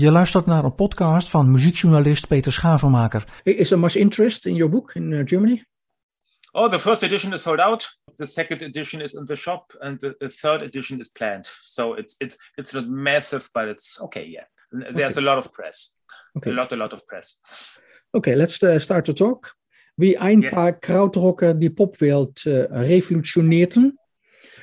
Je luistert naar een podcast van muziekjournalist Peter Schavenmaker. Is there much interest in your book in uh, Germany? Oh, the first edition is sold out. The second edition is in the shop, and the, the third edition is planned. So it's it's it's not massive, but it's okay. Yeah, there's okay. a lot of press. Okay. A lot, a lot of press. Okay, let's uh, start to talk. Wie ein yes. paar Krautrocker die Popwelt uh, revolutionierten.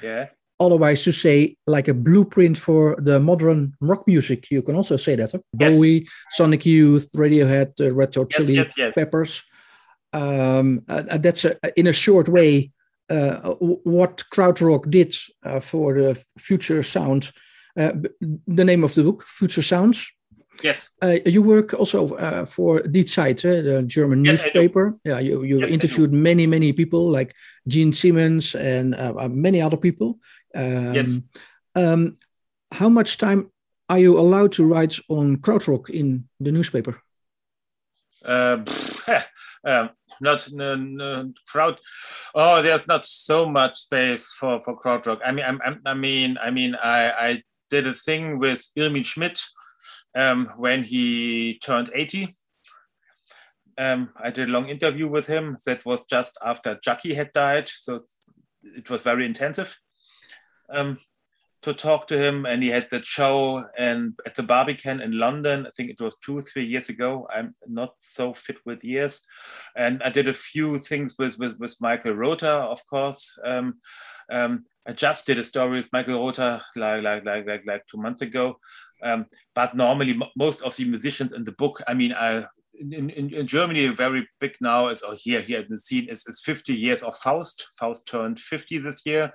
Yeah otherwise to say like a blueprint for the modern rock music you can also say that huh? yes. bowie sonic youth radiohead uh, red hot chili yes, yes, peppers um, uh, that's a, in a short way uh, what krautrock did uh, for the future sound uh, the name of the book future sounds Yes. Uh, you work also uh, for Die Zeit, the German yes, newspaper. Yeah, you, you interviewed many, many people like Gene Simmons and uh, uh many other people. Um, yes. Um, how much time are you allowed to write on krautrock in the newspaper? Uh, um, not no, no, crowd. Oh, there's not so much space for for krautrock. I mean, I, I mean, I mean, I, I did a thing with Irmin Schmidt um, when he turned 80. Um, I did a long interview with him. That was just after Jackie had died. So it was very intensive um, to talk to him. And he had that show and at the Barbican in London. I think it was two, or three years ago. I'm not so fit with years. And I did a few things with, with, with Michael Rother, of course. Um, um, I just did a story with Michael Rother like, like, like, like, like two months ago. Um, but normally, most of the musicians in the book, I mean, I, in, in, in, Germany, very big now is, or here, here in the scene, is, is 50 years of Faust. Faust turned 50 this year.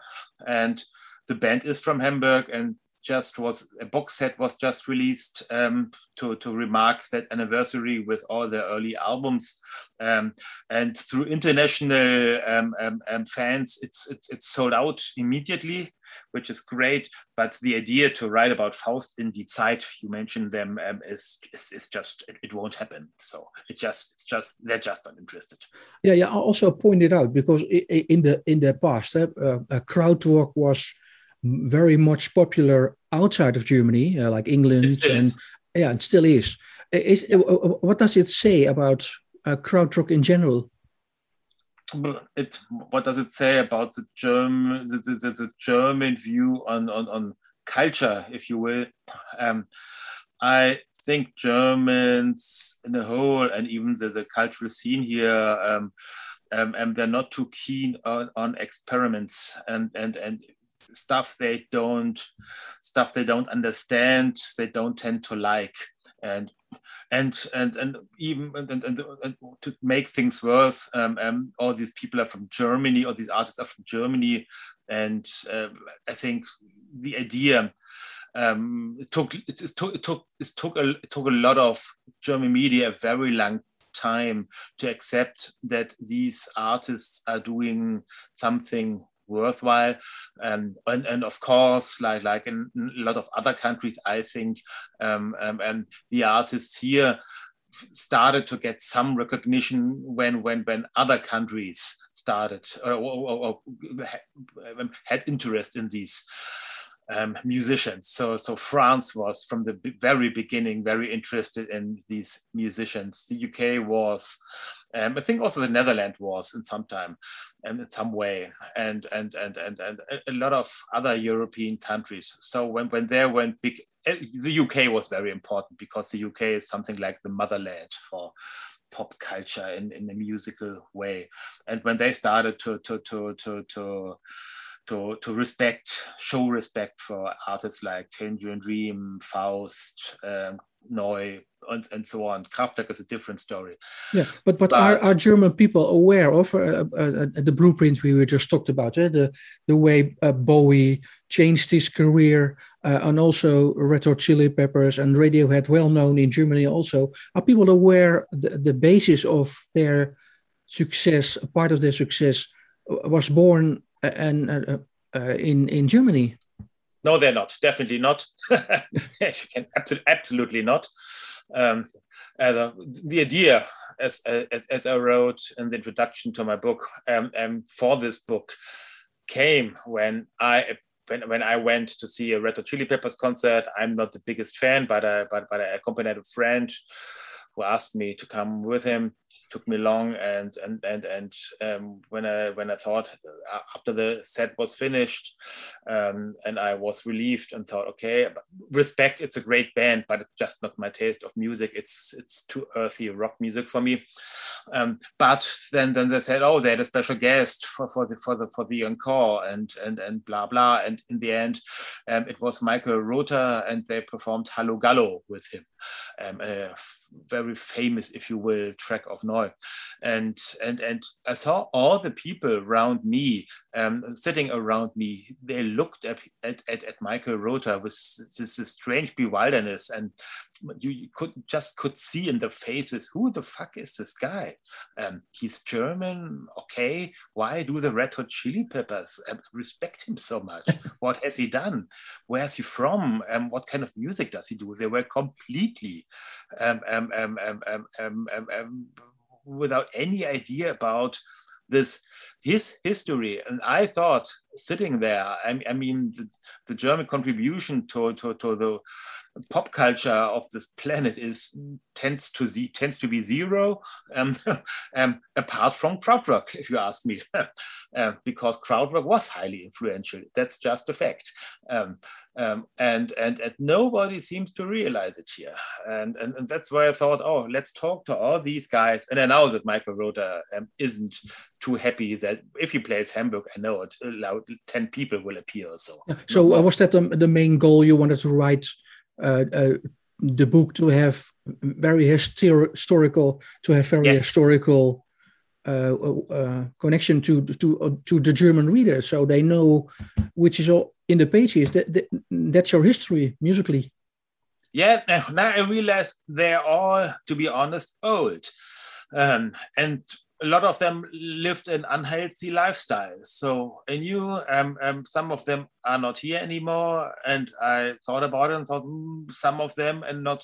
And the band is from Hamburg. And just was a box set was just released um, to, to remark that anniversary with all the early albums. Um, and through international um, um, um, fans it's, it's it's sold out immediately which is great. But the idea to write about Faust in die Zeit you mentioned them um, is, is, is just it, it, won't happen. So it just it's just they're just not interested. Yeah yeah I also pointed out because in the in the past uh, uh, krautrock was very much popular outside of Germany, uh, like England, and is. yeah, it still is. Is uh, uh, what does it say about uh, krautrock in general? It what does it say about the German the, the, the German view on, on on culture, if you will? Um, I think Germans in a whole, and even the, the cultural scene here. Um, um, and they're not too keen on, on experiments and and and stuff they don't stuff they don't understand they don't tend to like. And and and and even and, and, and, to make things worse um, um, all these people are from germany or these artists are from germany. And uh, i think the idea um, it took it, it took it took it took a it took a lot of german media a very long time to accept that these artists are doing something worthwhile. And, and, and of course, like, like in a lot of other countries, I think, um, um, and the artists here started to get some recognition when, when, when other countries started or, or, or had interest in these um, musicians. So, so France was from the very beginning very interested in these musicians. The UK was, um, I think, also the Netherlands was in some time, and in some way, and and and and and a lot of other European countries. So when when there went big, eh, the UK was very important because the UK is something like the motherland for pop culture in, in a musical way. And when they started to to to to to to, to respect, show respect for artists like Tangerine Dream, Faust, um, Neu, and, and so on. Kraftwerk is a different story. Yeah, but but, but are, are German people aware of uh, uh, uh, the blueprint we were just talked about? Eh? The the way uh, Bowie changed his career, uh, and also Red Hot Chili Peppers and Radiohead, well known in Germany. Also, are people aware the the basis of their success? Part of their success was born and uh, uh, in in Germany? No, they're not. Definitely not. absolutely not. Um, the, the, idea, as, as, as I wrote in the introduction to my book, um, um, for this book, came when I when, when I went to see a Red Hot Chili Peppers concert, I'm not the biggest fan, but I, but, but I accompanied a friend who asked me to come with him took me long and and and and um, when I when I thought uh, after the set was finished um, and I was relieved and thought okay respect it's a great band but it's just not my taste of music. It's it's too earthy rock music for me. Um, but then then they said oh they had a special guest for, for the for the for the encore and and and blah blah. And in the end um, it was Michael Rother and they performed Hallogallo with him. Um, a very famous if you will track of of. And, and, and I saw all the people around me, um, sitting around me, they looked at, at, at, at Michael Rother with this, this strange bewilderness. And you, you, could just could see in the faces, who the fuck is this guy? Um, he's German, okay. Why do the Red Hot Chili Peppers um, respect him so much? what has he done? Where is he from? Um, what kind of music does he do? They were completely um, um, um, um, um, um, um, um without any idea about this his history and i thought sitting there i, I mean the, the, german contribution to, to, to the pop culture of this planet is tends to z, tends to be zero, um, um, apart from krautrock, if you ask me, uh, because krautrock was highly influential. That's just a fact, um, um, and, and and nobody seems to realize it here, and, and and that's why I thought, oh, let's talk to all these guys. And I know that Michael Rother um, isn't too happy that if he plays Hamburg, I know it, ten people will appear. So, so uh, was that the, the main goal you wanted to write? Uh, uh, the book to have very histor historical, to have very yes. historical uh, uh, connection to to uh, to the German reader, so they know which is all in the pages. That, that that's your history musically. Yeah, now I realize they're all, to be honest, old, um, and a lot of them lived an unhealthy lifestyle. So I knew um, um, some of them are not here anymore. And I thought about it and thought mm, some of them, and not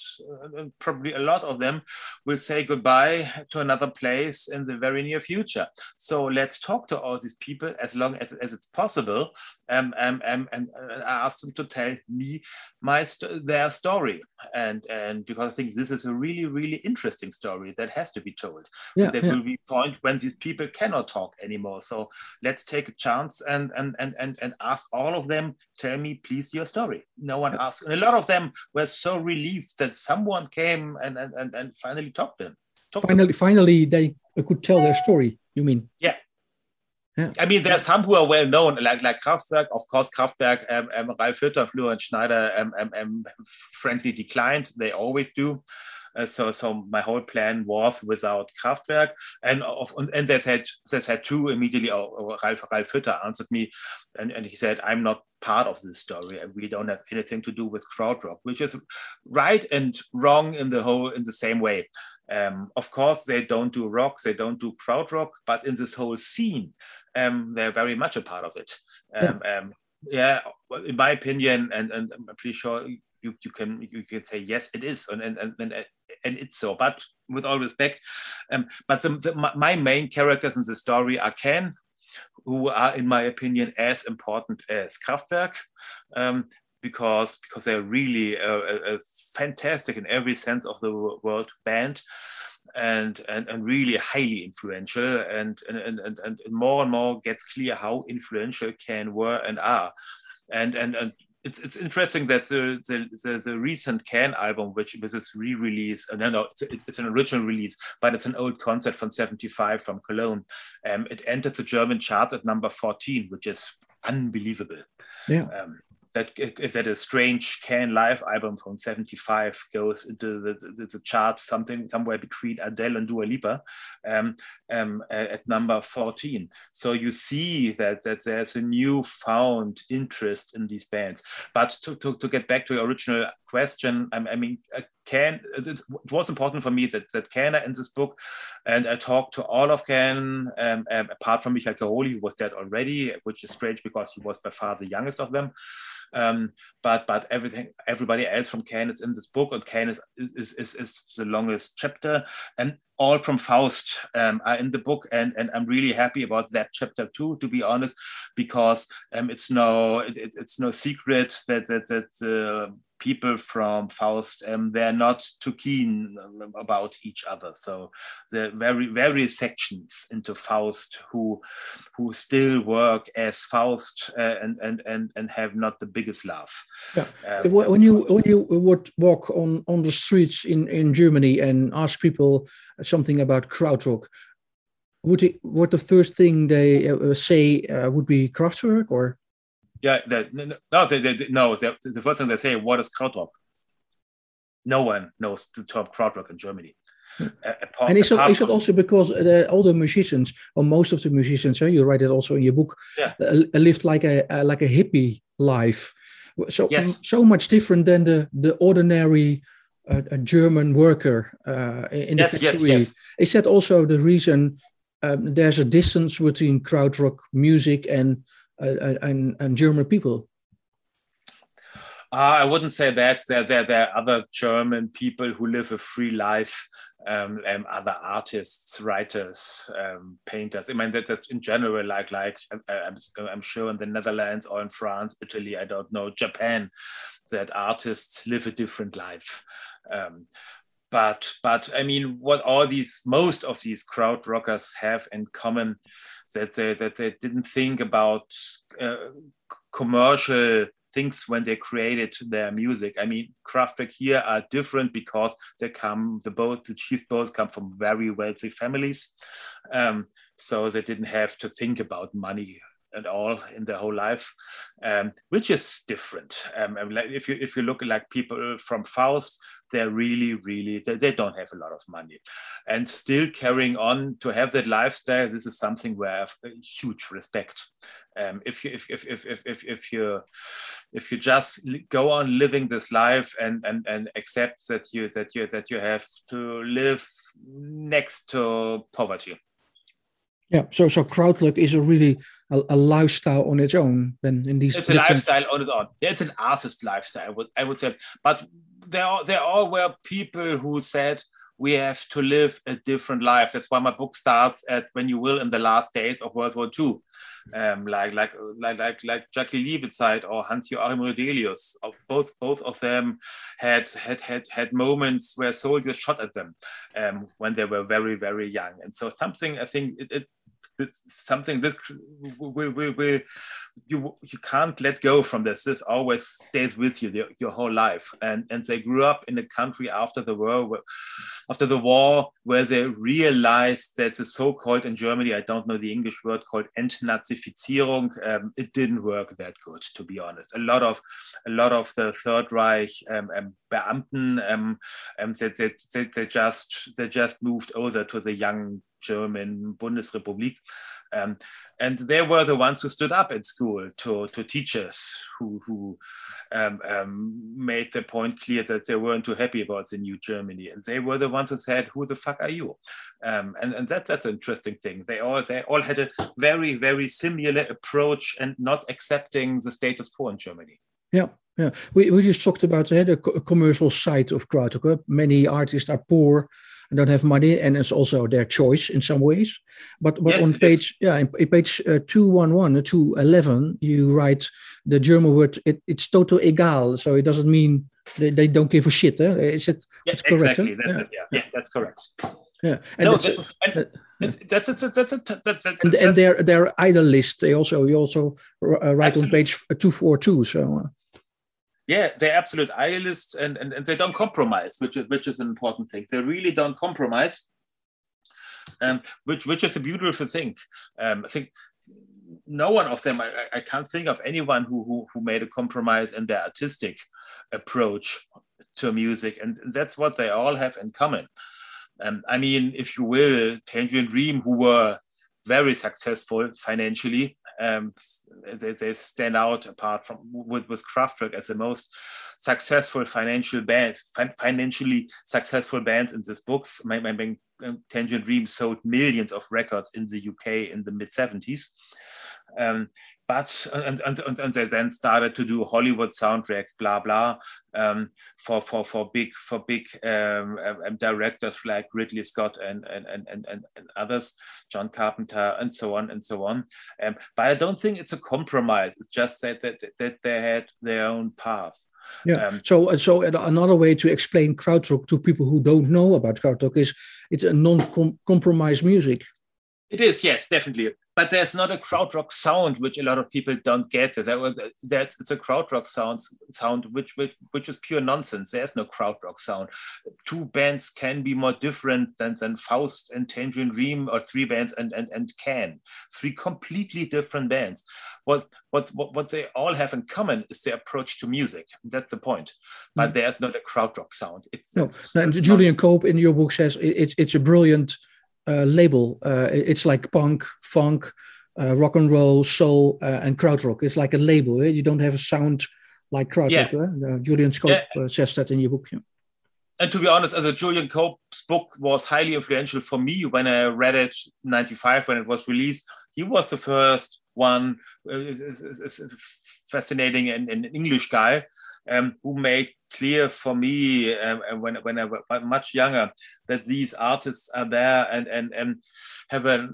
uh, probably a lot of them, will say goodbye to another place in the very near future. So let's talk to all these people as long as, as it's possible um, um, um, and uh, ask them to tell me my st their story. And, and because I think this is a really, really interesting story that has to be told. Yeah, that yeah. will be point point when these people cannot talk anymore. So let's take a chance and and and and, and ask all of them, tell me please your story. No one asked. And a lot of them were so relieved that someone came and and, and, and finally talked to them. Talked finally, them. finally they could tell their story, you mean? Yeah. Yeah. I mean, there are some who are well known, like like Kraftwerk. Of course, Kraftwerk, um, um, Ralf Hütter, Florian Schneider, um, um, um, friendly declined. They always do. Uh, so so my whole plan was without Kraftwerk, and of and they had they had two immediately. Oh, Ralf Ralf Hütter answered me, and, and he said, "I'm not part of this story, and we don't have anything to do with krautrock," which is right and wrong in the whole in the same way. Um, of course, they don't do rock, they don't do krautrock, but in this whole scene, um, they're very much a part of it. Um, yeah. Um, yeah, in my opinion, and, and I'm pretty sure you, you can you can say yes, it is, and and and, and it's so. But with all respect, um, but the, the, my main characters in the story are Can, who are, in my opinion, as important as Kraftwerk. Um, because because they're really a, a, a, fantastic in every sense of the word band and, and, and really highly influential and, and, and, and more and more gets clear how influential can were and are and and, and it's it's interesting that the the, the, the recent Can album, which was this re-release, uh, no, no, it's, it's, an original release, but it's an old concert from '75 from Cologne. Um, it entered the German chart at number 14, which is unbelievable. Yeah. Um, that is that a strange Can live album from 75 goes into the, the, the charts something somewhere between Adele and Dua Lipa um, um, at number 14. So you see that, that there's a newfound interest in these bands. But to, to, to get back to your original question, I, I mean, it was important for me that that Kääner in this book, and I talked to all of Can, um, um, apart from Michael Karoli, who was dead already, which is strange because he was by far the youngest of them. Um, but but everything everybody else from Can is in this book, and Can is is, is, is the longest chapter, and all from Faust um, are in the book, and and I'm really happy about that chapter too, to be honest, because um, it's no it, it's no secret that that that uh, people from Faust, um, they're not too keen about each other. So there are very various sections into Faust who who still work as Faust uh, and, and and and have not the biggest love. Yeah. Um, when you when you would walk on on the streets in in Germany and ask people something about Krautrock, would it would the first thing they uh, say uh, would be Kraftwerk or? Yeah, the, no, they, they, no. The, the first thing they say, what is Krautrock? No one knows the term Krautrock in Germany. Uh, apart, and is it, is also because the, all the musicians, or most of the musicians, you write it also in your book, yeah. uh, lived like a uh, like a hippie life, so yes. so much different than the the ordinary uh, German worker uh, in yes, the factory. Yes, is that also the reason um, there's a distance between krautrock music and and, and German people? Uh, I wouldn't say that. There, there, there are other German people who live a free life, um, other artists, writers, um, painters. I mean, that, that in general, like like I'm, I'm sure in the Netherlands or in France, Italy, I don't know, Japan, that artists live a different life. Um, but but I mean, what all these most of these krautrockers have in common that they, that they didn't think about uh, commercial things when they created their music. I mean, Kraftwerk here are different because they come, the both, the chief both come from very wealthy families. Um, so they didn't have to think about money at all in their whole life, um, which is different. Um, if you if you look at like people from Faust, they're really, really, they, they don't have a lot of money. And still carrying on to have that lifestyle, this is something where I have huge respect. Um, if you if, if, if, if, if you if you just go on living this life and, and, and accept that you that you that you have to live next to poverty. Yeah, so so Krautrock is a really a, a, lifestyle on its own. Then in these, it's a lifestyle on its own. Yeah, it's an artist lifestyle. I would, I would say, but there are, there all were people who said we have to live a different life. That's why my book starts at when you will in the last days of World War II, um, like like like like like Jackie Liebezeit or Hans Joachim Roedelius. Both both of them had had had had moments where soldiers shot at them um, when they were very very young, and so something I think it, it it's something this we, we, we, you you can't let go from this. This always stays with you the, your whole life. And and they grew up in a country after the war where, after the war where they realized that the so-called in germany i don't know the english word called entnazifizierung um, it didn't work that good to be honest. A lot of a lot of the third reich um, um, beamten um, um, they, they, they, they just they just moved over to the young German Bundesrepublik. Um, and they were the ones who stood up at school to, to teachers who, who um, um, made the point clear that they weren't too happy about the new Germany. And they were the ones who said, who the fuck are you? Um, and and that, that's an interesting thing. They all, they all had a very, very similar approach and not accepting the status quo in Germany. Yeah, yeah. We, we just talked about uh, the commercial side of Krautrock. Many artists are poor don't have money, and it's also their choice in some ways. But but yes, on page yeah, in, in page uh, two one one uh, two eleven, you write the German word it, it's total egal, so it doesn't mean they, they don't give a shit. Eh? Is it? Yeah, that's correct, exactly. Huh? That's yeah. it. Yeah, yeah, that's correct. Yeah, and no, that's, that, and, that's a, that's a, that's, that's, and, and their their idol list. They also you also uh, write absolutely. on page two four two. So. Yeah, they're absolute idealists and, and, and they don't compromise, which is, which is an important thing. They really don't compromise, um, which, which is a beautiful thing. Um, I think no one of them, I, I can't think of anyone who, who, who made a compromise in their artistic approach to music. And that's what they all have in common. Um, I mean, if you will, Tangerine Dream, who were very successful financially, um, they, they, stand out apart from with, with Kraftwerk as the most successful financial band, financially successful band in this book. My, my, Tangerine Dream sold millions of records in the UK in the mid 70s. Um, but and, and, and, they then started to do Hollywood soundtracks, blah blah, um, for for for big for big um, um, directors like Ridley Scott and and, and and and others, John Carpenter and so on and so on. Um, but I don't think it's a compromise. It's just that that, that they had their own path. Yeah. Um, so, so another way to explain krautrock to people who don't know about krautrock is it's a non-compromise music. It is, yes, definitely but there's not a krautrock sound which a lot of people don't get. That, that it's a krautrock sound sound which, which which is pure nonsense. There's no krautrock sound. Two bands can be more different than, than faust and tangerine dream or three bands and, and and can. Three completely different bands. What what what, what they all have in common is their approach to music. That's the point. But mm. there's not a krautrock sound. It's, no. it's, and julian cope in your book says it, it's a brilliant label. Uh, it's like punk, funk, uh, rock and roll, soul, and krautrock. It's like a label. Eh? You don't have a sound like krautrock. Yeah. Eh? Julian Cope yeah. says that in your book. Yeah. And to be honest, as a Julian Cope's book was highly influential for me when I read it 95 when it was released. He was the first one, uh, fascinating and, and English guy um, who made clear for me um, when, when I was much younger that these artists are there and, and, and have a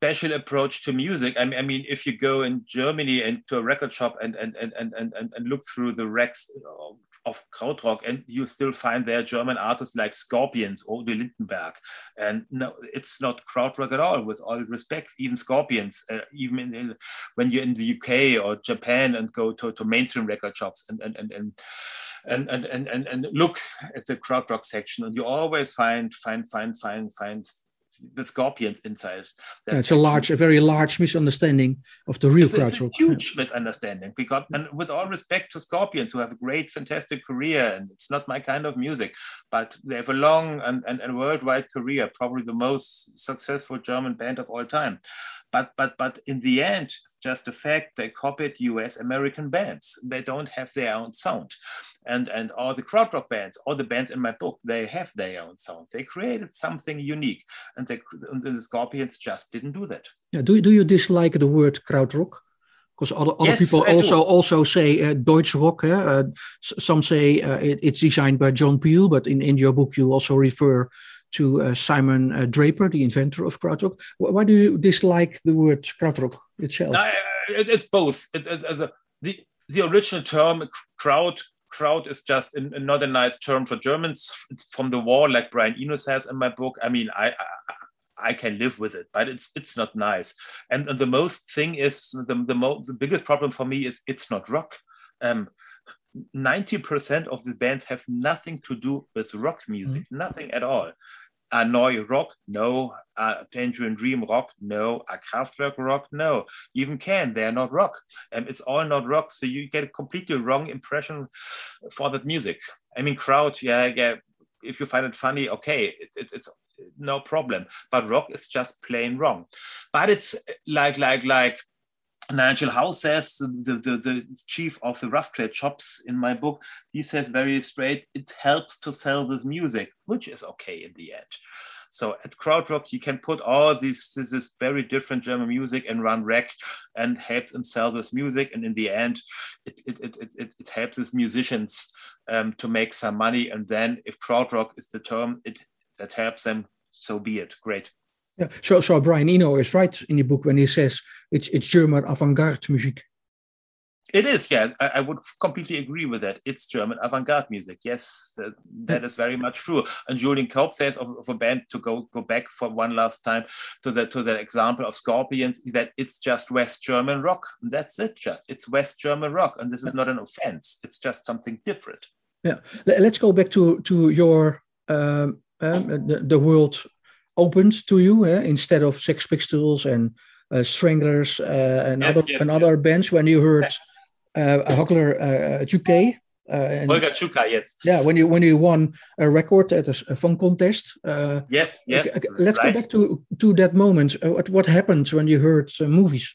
special approach to music. I mean, I mean, if you go in Germany and to a record shop and, and, and, and, and, and look through the racks of krautrock and you still find there German artists like Scorpions or Udo Lindenberg. And no, it's not krautrock at all, with all respects, even Scorpions, uh, even in, in, when you're in the UK or Japan and go to, to mainstream record shops and, and, and, and and and and and, and look at the krautrock section and you always find find find find find the scorpions inside. Yeah, it's a large, a very large misunderstanding of the real it's A huge yeah. misunderstanding because, and with all respect to scorpions, who have a great, fantastic career, and it's not my kind of music, but they have a long and, and, and worldwide career, probably the most successful German band of all time. But but but in the end, it's just the fact they copied U.S. American bands. They don't have their own sound, and and all the krautrock bands, all the bands in my book, they have their own sound. They created something unique, and, they, and the Scorpions just didn't do that. Yeah. Do do you dislike the word krautrock? because other, other yes, people I also do. also say uh, Deutsch rock. Eh? Uh, some say uh, it, it's designed by John Peel, but in, in your book you also refer to uh, Simon uh, Draper, the inventor of krautrock. Why do you dislike the word krautrock itself? No, it, it's both. It, it, a, the the original term kraut kraut is just a, not a nice term for Germans. It's from the war, like Brian Eno says in my book. I mean, I, I I can live with it, but it's it's not nice. And, and the most thing is the the, most, the biggest problem for me is it's not rock. Um, 90% of the bands have nothing to do with rock music, mm-hmm. nothing at all. A Neu rock? No. A Tangerine Dream rock? No. A Kraftwerk rock? No. Even Can, they're not rock. And it's all not rock. So you get a completely wrong impression for that music. I mean, Kraut, yeah, yeah. If you find it funny, okay, it, it, it's no problem. But rock is just plain wrong. But it's like, like, like Nigel House says, the, the, the chief of the rough trade shops in my book, he said very straight, it helps to sell this music, which is okay in the end. So at Krautrock, you can put all these this is very different German music and run rec and help them sell this music. And in the end, it, it, it, it, it helps these musicians um, to make some money. And then if Krautrock is the term it that helps them, so be it. Great. Yeah, so so Brian Eno is right in the book when he says it's it's German avant-garde music. It is, yeah. I, I, would completely agree with that. It's German avant-garde music. Yes, that, that is very much true. And Julian Cope says of, of, a band to go go back for one last time to that to that example of Scorpions that it's just West German rock. That's it. Just it's West German rock, and this is not an offense. It's just something different. Yeah. Let's go back to to your um, um, the, the world opened to you eh? instead of Sex Pistols and uh, Stranglers uh, and yes, other yes, and yes. other bands when you heard uh, Hogler uh, Czukay. Uh, Holger Czukay, yes. Yeah, when you when you won a record at a, a fun contest. Uh, yes, yes. let's right. go back to to that moment. Uh, what what happened when you heard uh, movies?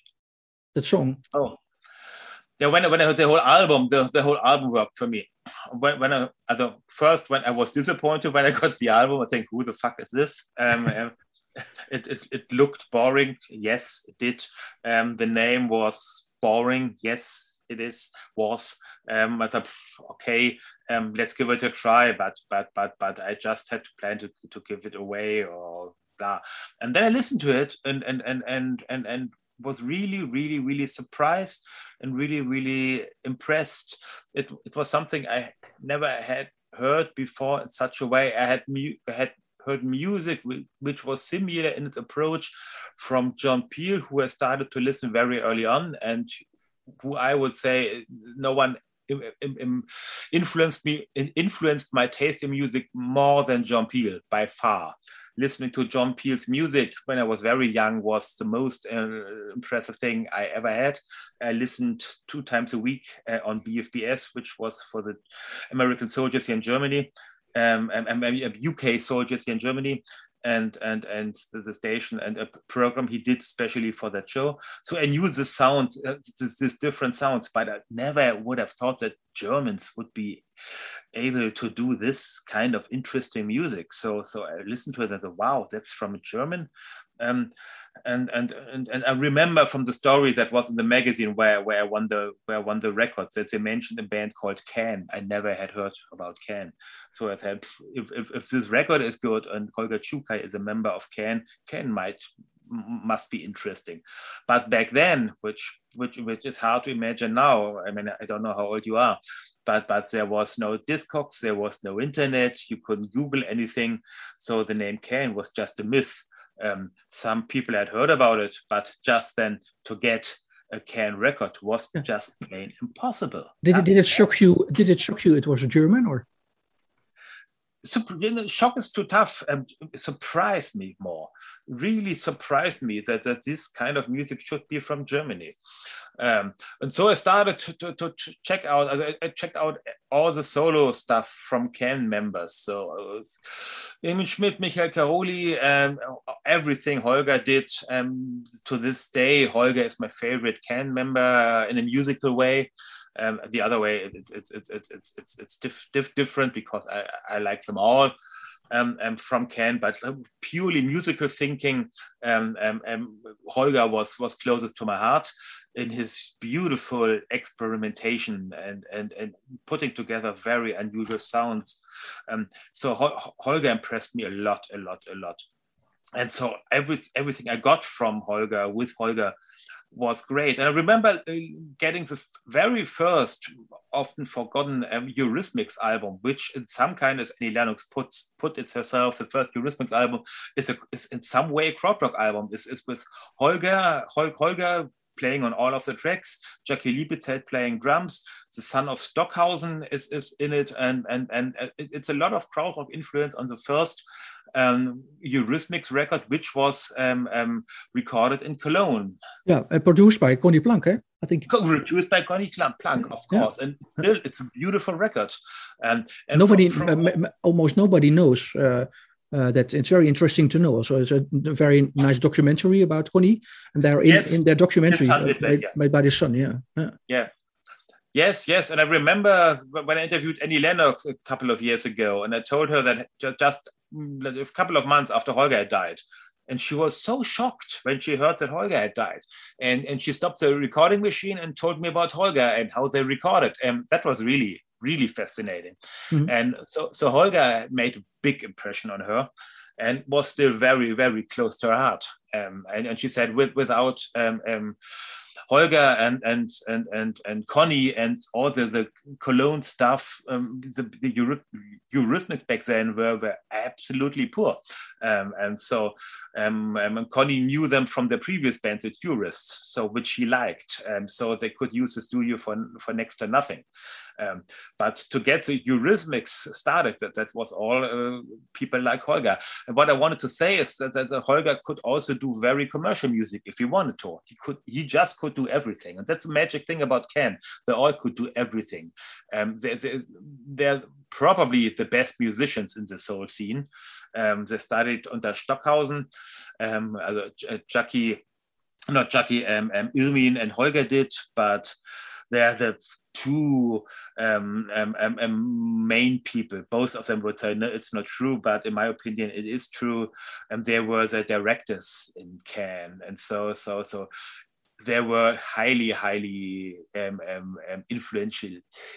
that song? Oh, yeah. When I, when I heard the whole album, the, the whole album worked for me. When, when I at the first when I was disappointed when I got the album, I think, who the fuck is this? Um, it, it, it looked boring. Yes, it did. Um, the name was boring. Yes, it is was. Um, I thought, okay, um, let's give it a try. But but but but I just had to plan to, to give it away or blah. And then I listened to it and and and and and and was really really really surprised and really really impressed. It it was something I never had heard before in such a way. I had had heard music which was similar in its approach from John Peel, who I started to listen very early on, and who I would say no one influenced me influenced my taste in music more than John Peel by far. Listening to John Peel's music when I was very young was the most uh, impressive thing I ever had. I listened two times a week uh, on BFBS, which was for the American soldiers here in Germany, um, and, and UK soldiers here in Germany and and and the station and a program he did specially for that show. So I knew the sound, uh, this, this different sounds, but I never would have thought that Germans would be able to do this kind of interesting music. So so I listened to it and said, wow, that's from a German. Um, and, and and and I remember from the story that was in the magazine where where I won the where I won the record that they mentioned a band called Can. I never had heard about Can. So I said, if, if, if this record is good and Holger Czukay is a member of Can, Can might must be interesting. But back then, which which which is hard to imagine now. I mean, I don't know how old you are, but but there was no Discogs, there was no internet, you couldn't Google anything. So the name Can was just a myth. Um, some people had heard about it, but just then to get a Can record was yeah. just plain impossible. Did it, did it shock you? Did it shock you? It was a German or? You know, shock is too tough. and surprised me more. Really surprised me that, that this kind of music should be from Germany. Um, and so I started to, to, to check out. I, checked out all the solo stuff from Can members. So Irmin Schmidt, Michael Karoli, um, everything Holger did. Um, to this day, Holger is my favorite Can member in a musical way. Um, the other way, it, it's it's it's it's it's it's diff, diff, different because I, I like them all. Um, um, from Can, but purely musical thinking, um, um, um, Holger was was closest to my heart in his beautiful experimentation and and and putting together very unusual sounds. Um, so Holger impressed me a lot, a lot, a lot. And so every, everything I got from Holger with Holger was great. And I remember uh, getting the very first, often forgotten um, album, which in some kind, as Annie Lennox puts put it herself, the first Eurythmics album is, a, is in some way a krautrock album. Is is with Holger Hol, Holger playing on all of the tracks, Jackie Liebezeit playing drums, the son of Stockhausen is, is in it, and and and uh, it's a lot of krautrock influence on the first um, Eurythmics record, which was um, um, recorded in Cologne. Yeah, uh, produced by Conny Plank, eh? I think. Produced by Conny Plank, of course, yeah. and still, it's a beautiful record. And, and nobody, from, from, uh, almost nobody knows. Uh, uh, that it's very interesting to know. So it's a very nice documentary about Conny, and they're in, yes. in their documentary uh, made, yeah. made by the son. Yeah. yeah. yeah. Yes, yes. And I remember when I interviewed Annie Lennox a couple of years ago, and I told her that just mm, a couple of months after Holger had died. And she was so shocked when she heard that Holger had died. And, and she stopped the recording machine and told me about Holger and how they recorded. And that was really, really fascinating. Mm-hmm. And so, so Holger made a big impression on her and was still very, very close to her heart. Um, and, and she said, with, without um, um, Holger and and and and and Conny and all the the Cologne stuff, um, the the Eurythmics back then were were absolutely poor, um, and so um, um, Conny knew them from the previous band, the Tourists, so which he liked, um, so they could use the studio for for next to nothing. Um, but to get the Eurythmics started, that, that was all uh, people like Holger. And what I wanted to say is that, that Holger could also do very commercial music if he wanted to. He could, he just could do everything, and that's the magic thing about Can. They all could do everything. Um, they, they, they're probably the best musicians in this whole scene. Um, they studied under Stockhausen. Um, also Jackie not Jackie, um, um, Irmin and Holger did, but they're the two um, um, um, um, main people. Both of them would say, no, it's not true, but in my opinion, it is true. And they were the directors in Can. And so, so, so they were highly, highly um, um, um, influential.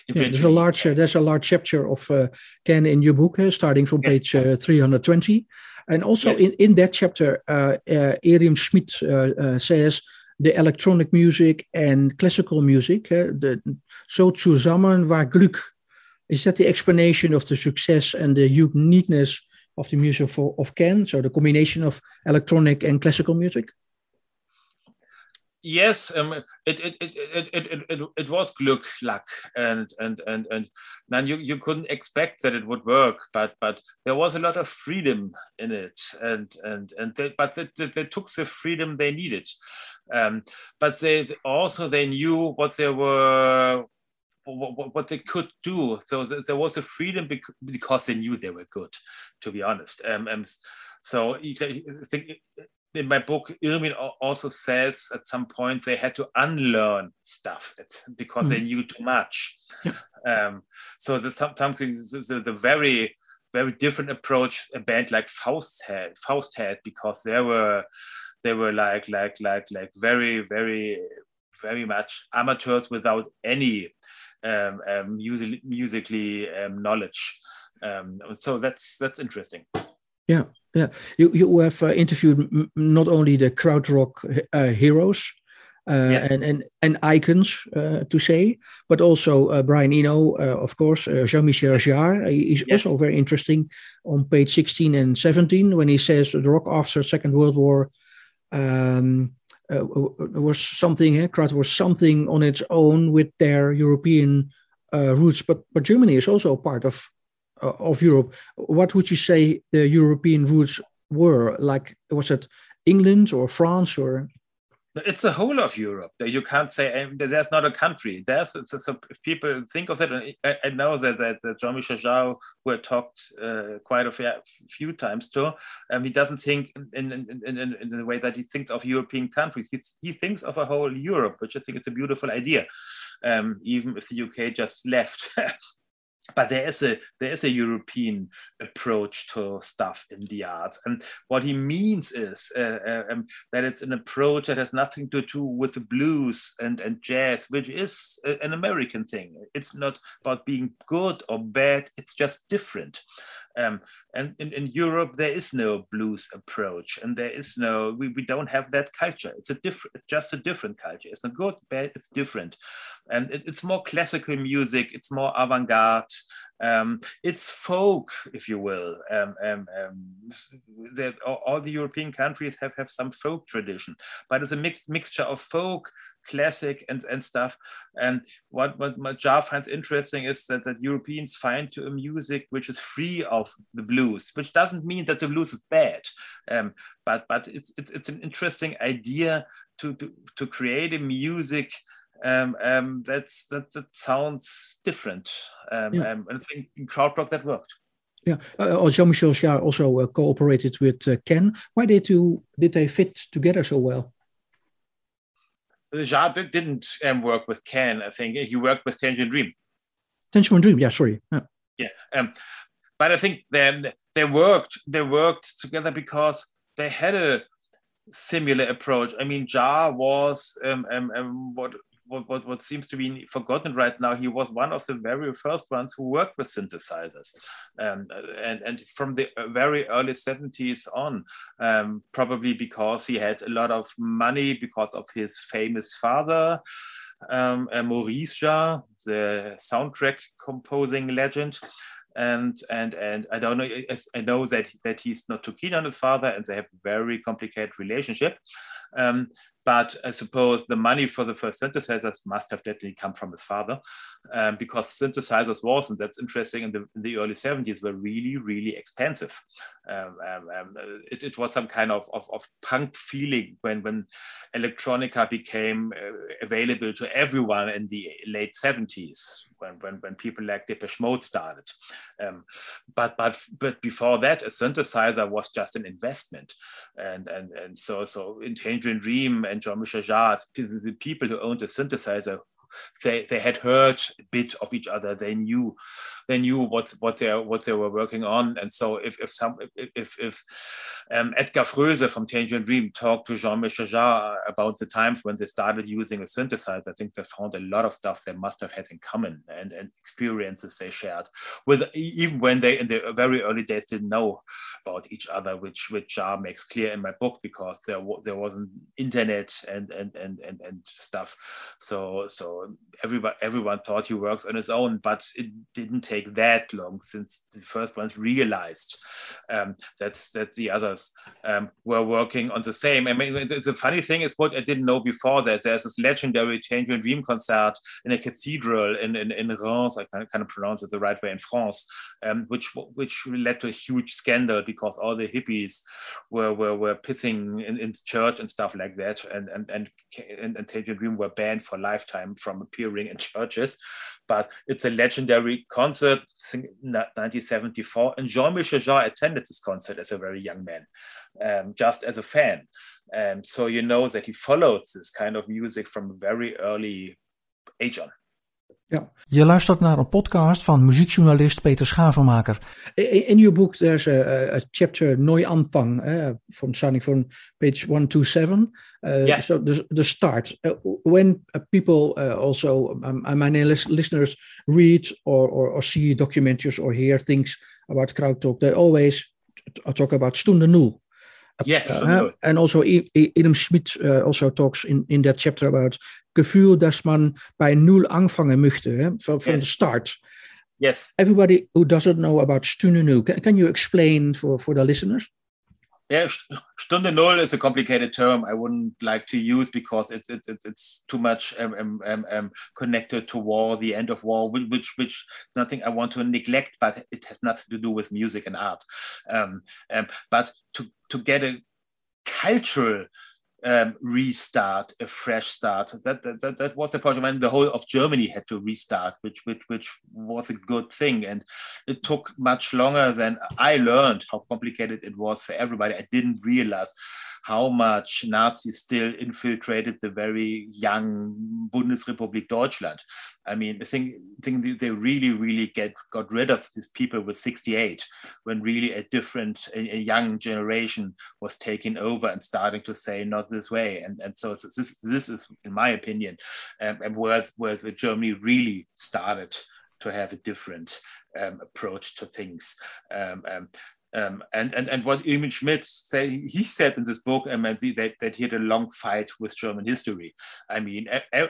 influential. Yeah, there's a large, uh, there's a large chapter of uh, Can in your book, uh, starting from yes. page uh, 320. And also yes. in, in that chapter, uh, uh, Irmin Schmidt says the electronic music and classical music, the, so zusammen war Glück. Is that the explanation of the success and the uniqueness of the music for, of Can? So the combination of electronic and classical music? Yes, um, it, it, it, it, it, it, it was Glück, luck, and and and and then you, you couldn't expect that it would work, but but there was a lot of freedom in it, and and and they, but they, they, took the freedom they needed, um, but they also they knew what they were. What, they could do, so there was a freedom because they knew they were good, to be honest. Um, um, so I think in my book, Irmin also says at some point they had to unlearn stuff because mm. they knew too much. Yeah. Um, so the, sometimes the, the, very very different approach a band like Faust had Faust had because they were they were like like like like very very very much amateurs without any um, um, music, musically um, knowledge. Um, so that's that's interesting. Yeah, yeah, you you have uh, interviewed not only the krautrock uh, heroes uh, yes. and, and and icons uh, to say, but also uh, Brian Eno, uh, of course, Jean-Michel Jarre. He's yes. also very interesting on page sixteen and seventeen when he says the rock after Second World War um, was something. Uh, Kraut was something on its own with their European roots, but but Germany is also part of of Europe, what would you say the European roots were? Like, was it England or France or? It's a whole of Europe. You can't say there's not a country. There's so, people think of it. I, I know that, that, that Jean-Michel Jarre, who I talked uh, quite a few times to, um, he doesn't think in, in, in, in, the way that he thinks of European countries. He, he thinks of a whole Europe, which I think is a beautiful idea. Um, even if the UK just left but there is a there is a European approach to stuff in the arts, and what he means is uh, uh, um, that it's an approach that has nothing to do with the blues and and jazz, which is a, an American thing. It's not about being good or bad; it's just different. Um, and in, in Europe, there is no blues approach, and there is no we, we don't have that culture. It's a different, just a different culture. It's not good, bad. It's different, and it, it's more classical music. It's more avant-garde. Um, it's folk, if you will. Um, um, um that all, all, the European countries have, have some folk tradition, but it's a mixed mixture of folk, classic, and, and stuff. And what, what, Jarre finds interesting is that, that Europeans find to a music which is free of the blues, which doesn't mean that the blues is bad, um, but, but it's, it's, it's an interesting idea to, to, to create a music um, um, that's that, that sounds different. Um, yeah. um, and I think in crowd krautrock that worked. Yeah, uh, uh Jean-Michel Jarre also uh, cooperated with uh, Can. Why did two did they fit together so well? Jarre didn't um, work with Can. I think he worked with Tangerine Dream. Tangerine Dream, yeah, sorry. Yeah, yeah um, but I think they they worked they worked together because they had a similar approach. I mean, Jarre was um, um, um, what what, what, what seems to be forgotten right now, he was one of the very first ones who worked with synthesizers. Um, and, and from the very early 70s on, um, probably because he had a lot of money because of his famous father, um, uh, Maurice Jarre, the soundtrack composing legend and and and I don't know. I know that that he's not too keen on his father, and they have a very complicated relationship. Um, but I suppose the money for the first synthesizers must have definitely come from his father, um, because synthesizers was, and that's interesting, in the, in the early 70s were really, really expensive. Um, um, um, it, it, was some kind of, of, of, punk feeling when, when electronica became uh, available to everyone in the late 70s, when, when, when people like Depeche Mode started. Um, but, but, but before that, a synthesizer was just an investment. And, and, and so, so in Tangerine Dream and and Jean-Michel Jarre, the people who owned the synthesizer, they, they had heard a bit of each other. They knew they knew what what they what they were working on. And so if if some if if um, Edgar Froese from Tangerine Dream talked to Jean-Michel Jarre about the times when they started using a synthesizer, I think they found a lot of stuff they must have had in common and, and experiences they shared with even when they in the very early days didn't know about each other, which which Jarre makes clear in my book because there there wasn't internet and and and and, and stuff. So so everyone everyone thought he works on his own, but it didn't take take that long since the first ones realized um, that that the others um, were working on the same. I mean, the funny thing is what I didn't know before that there's this legendary Tangerine Dream concert in a cathedral in, in, in Reims, I can't kind of pronounce it the right way in France, um, which which led to a huge scandal because all the hippies were were, were pissing in, in church and stuff like that, and and and and, and Tangerine Dream were banned for lifetime from appearing in churches but it's a legendary concert, 1974. And Jean-Michel Jarre attended this concert as a very young man, um, just as a fan. Um, so you know that he followed this kind of music from a very early age on. Ja. Je luistert naar een podcast van muziekjournalist Peter Schavenmaker. In, in your book there's a, a chapter Neuanfang uh, from starting from page 127. Uh, yeah. So the, the start. Uh, when uh, people uh, also, um, uh, my listeners read or, or, or, see documentaries or hear things about crowd talk, they always talk about Stunde Null. Yes, and also Idem Schmidt also talks in, in that chapter about Gefühl, dass man bei Null anfangen möchte, from, from yes. the start. Yes. Everybody who doesn't know about Stunde Null, can, can you explain for, for the listeners? Yeah, Stunde Null is a complicated term I wouldn't like to use because it's it's it's, it's too much um, um, um, um connected to war, the end of war, which which nothing I want to neglect, but it has nothing to do with music and art. Um, um, but to to get a cultural um, restart, a fresh start. That, that, that, that was the project. And the whole of Germany had to restart, which, which, which was a good thing. And it took much longer than I learned how complicated it was for everybody. I didn't realize how much Nazis still infiltrated the very young Bundesrepublik Deutschland. I mean, I think, think they really, really get got rid of these people with 68 when really a different, a, a young generation was taking over and starting to say not this way. And, and so this, this is, in my opinion, um, and where, where Germany really started to have a different um, approach to things. Um, um, um, and, and, and what Irmin Schmidt say, he said in this book um, that, that he had a long fight with German history. I mean,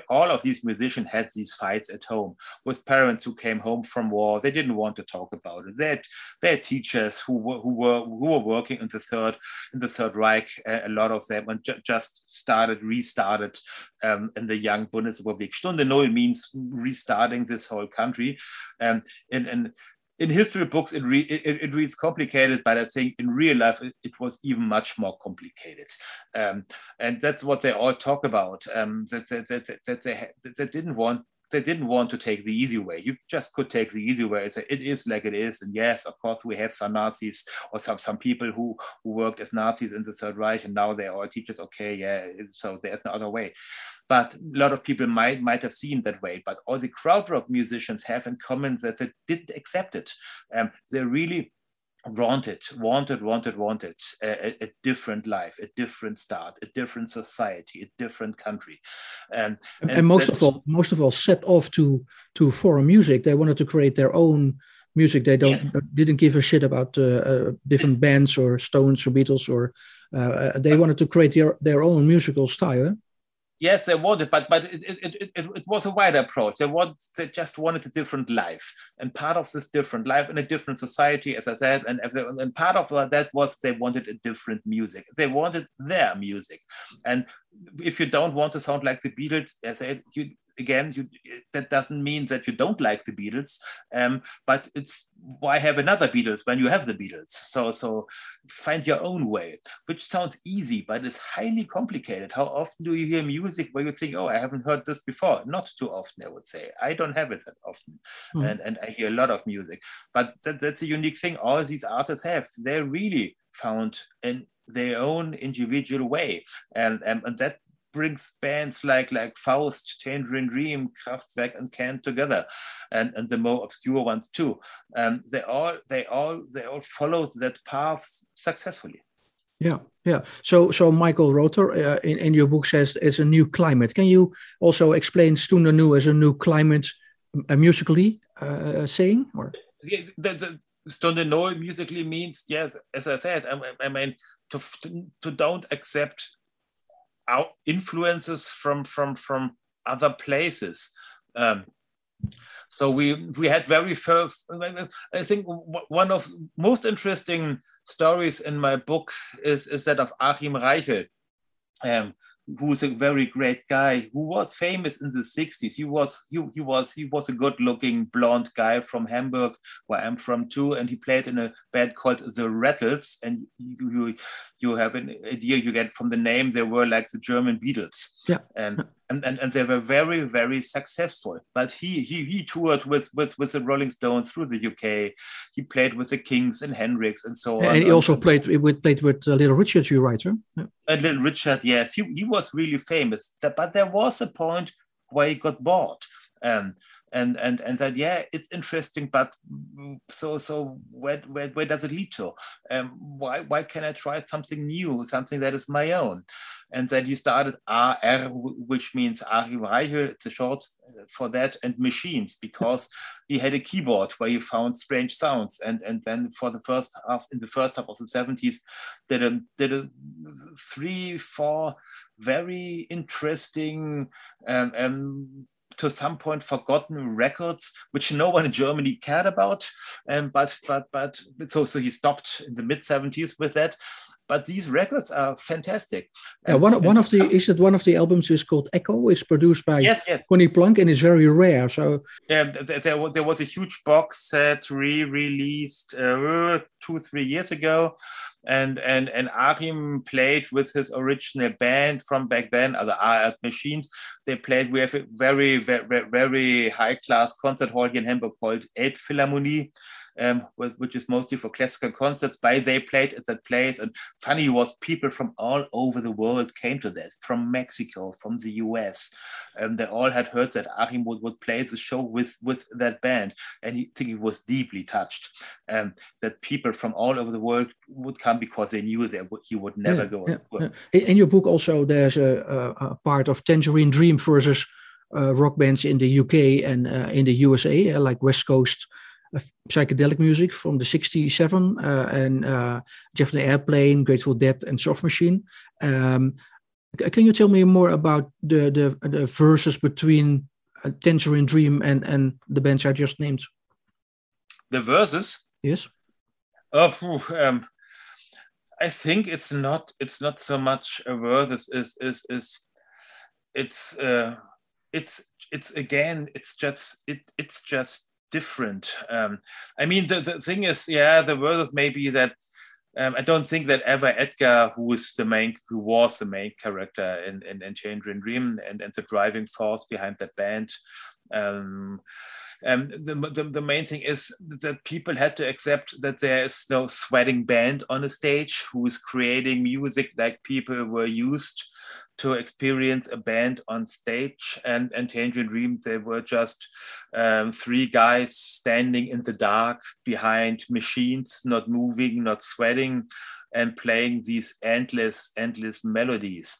all of these musicians had these fights at home with parents who came home from war. They didn't want to talk about it. They had, they had teachers who were, who were who were working in the third in the Third Reich. a lot of them and ju just started restarted um, in the young Bundesrepublik. Stunde Null means restarting this whole country, um, and and in history books it, re it, it, reads complicated but i think in real life it, it was even much more complicated. Um, and that's what they all talk about um, that, that, that, that, they, that they didn't want they didn't want to take the easy way. You just could take the easy way. Say, it is like it is. And yes, of course, we have some Nazis or some, some people who, who worked as Nazis in the Third Reich, and now they're all teachers. Okay, yeah, so there's no other way. But a lot of people might might have seen that way. But all the krautrock musicians have in common that they didn't accept it. Um, they really wanted, wanted, wanted, wanted a, a, different life, a different start, a different society, a different country, um, and, and, most of all, most of all, set off to to foreign music. They wanted to create their own music. They don't yes. didn't give a shit about uh, uh, different bands or Stones or Beatles or. Uh, uh they wanted to create their, their own musical style. Yes, they wanted, but but it, it, it, it, was a wider approach. They want they just wanted a different life, and part of this different life in a different society, as I said, and and part of that was they wanted a different music. They wanted their music, and if you don't want to sound like the Beatles, as I said, you again, you, that doesn't mean that you don't like the Beatles, um, but it's why have another Beatles when you have the Beatles? So, so find your own way, which sounds easy, but it's highly complicated. How often do you hear music where you think, oh, I haven't heard this before? Not too often, I would say. I don't have it that often, mm. and, and I hear a lot of music. But that, that's a unique thing all these artists have. They really found in their own individual way, and, and, and that brings bands like like Faust, Tangerine Dream, Kraftwerk, and Can together, and and the more obscure ones too. Um, they all they all they all followed that path successfully. Yeah, yeah. So, so Michael Rother uh, in, in your book says it's a new climate. Can you also explain Stunde Null as a new climate uh, musically uh, saying? Or yeah, the, the Stunde Null musically means yes, as I said, I, I mean to, to, to don't accept our influences from from from other places. Um, so we we had very first, I think one of most interesting stories in my book is, is that of Achim Reichel, um, who's a very great guy who was famous in the 60s he was he, he was he was a good looking blonde guy from hamburg where i'm from too and he played in a band called the rattles. And you you, you have an idea you get from the name. They were like the german beatles. Yeah. And and, and, and they were very very successful. But he he he toured with with with the rolling stones through the uk he played with the Kinks and hendrix and so on. and he also played with played with uh, little richard you write huh? yeah. and little richard yes. He, he was really famous. But there was a point where he got bored um, and and and that yeah it's interesting but so so where where, where does it lead to? Um, why why can i try something new something that is my own? And then you started AR which means Reichel it's a short for that and machines because he had a keyboard where he found strange sounds. And and then for the first half in the first half of the 70s did a did a three four very interesting um, um to some point forgotten records which no one in Germany cared about. Um, but but but so so he stopped in the mid 70s with that but these records are fantastic. Yeah, one, and, one of the is it one of the albums is called Echo is produced by yes, yes. Conny Plank and it's very rare. So yeah, there, there, was a huge box set re-released uh, two three years ago, and and and Achim played with his original band from back then, other art machines. They played. We have a very very very high class concert hall here in Hamburg called Elbphilharmonie um, which is mostly for classical concerts. By they played at that place, and funny was people from all over the world came to that, from Mexico, from the US. and they all had heard that Achim would, would play the show with with that band, and he think he was deeply touched um, that people from all over the world would come because they knew that he would never yeah, go. Yeah, yeah. In your book, also there's a, a, a part of Tangerine Dream versus uh, rock bands in the UK and uh, in the USA, uh, like West Coast psychedelic music from the 67 uh, and uh, Jefferson Airplane, Grateful Dead, and Soft Machine. Um, can you tell me more about the the, the verses between uh, Tangerine Dream and and the bands I just named? The verses. Yes. Oh, um, I think it's not it's not so much a verse is is is it's uh, it's it's again it's just it it's just different. Um, I mean, the, the thing is, yeah, the world maybe that um, I don't think that ever Edgar, who is the main, who was the main character in in, in Tangerine Dream and, and the driving force behind that band, um, um, the, the, the, main thing is that people had to accept that there is no sweating band on a stage who is creating music like people were used to experience a band on stage. And, and Tangerine Dream, they were just um, three guys standing in the dark behind machines, not moving, not sweating, and playing these endless, endless melodies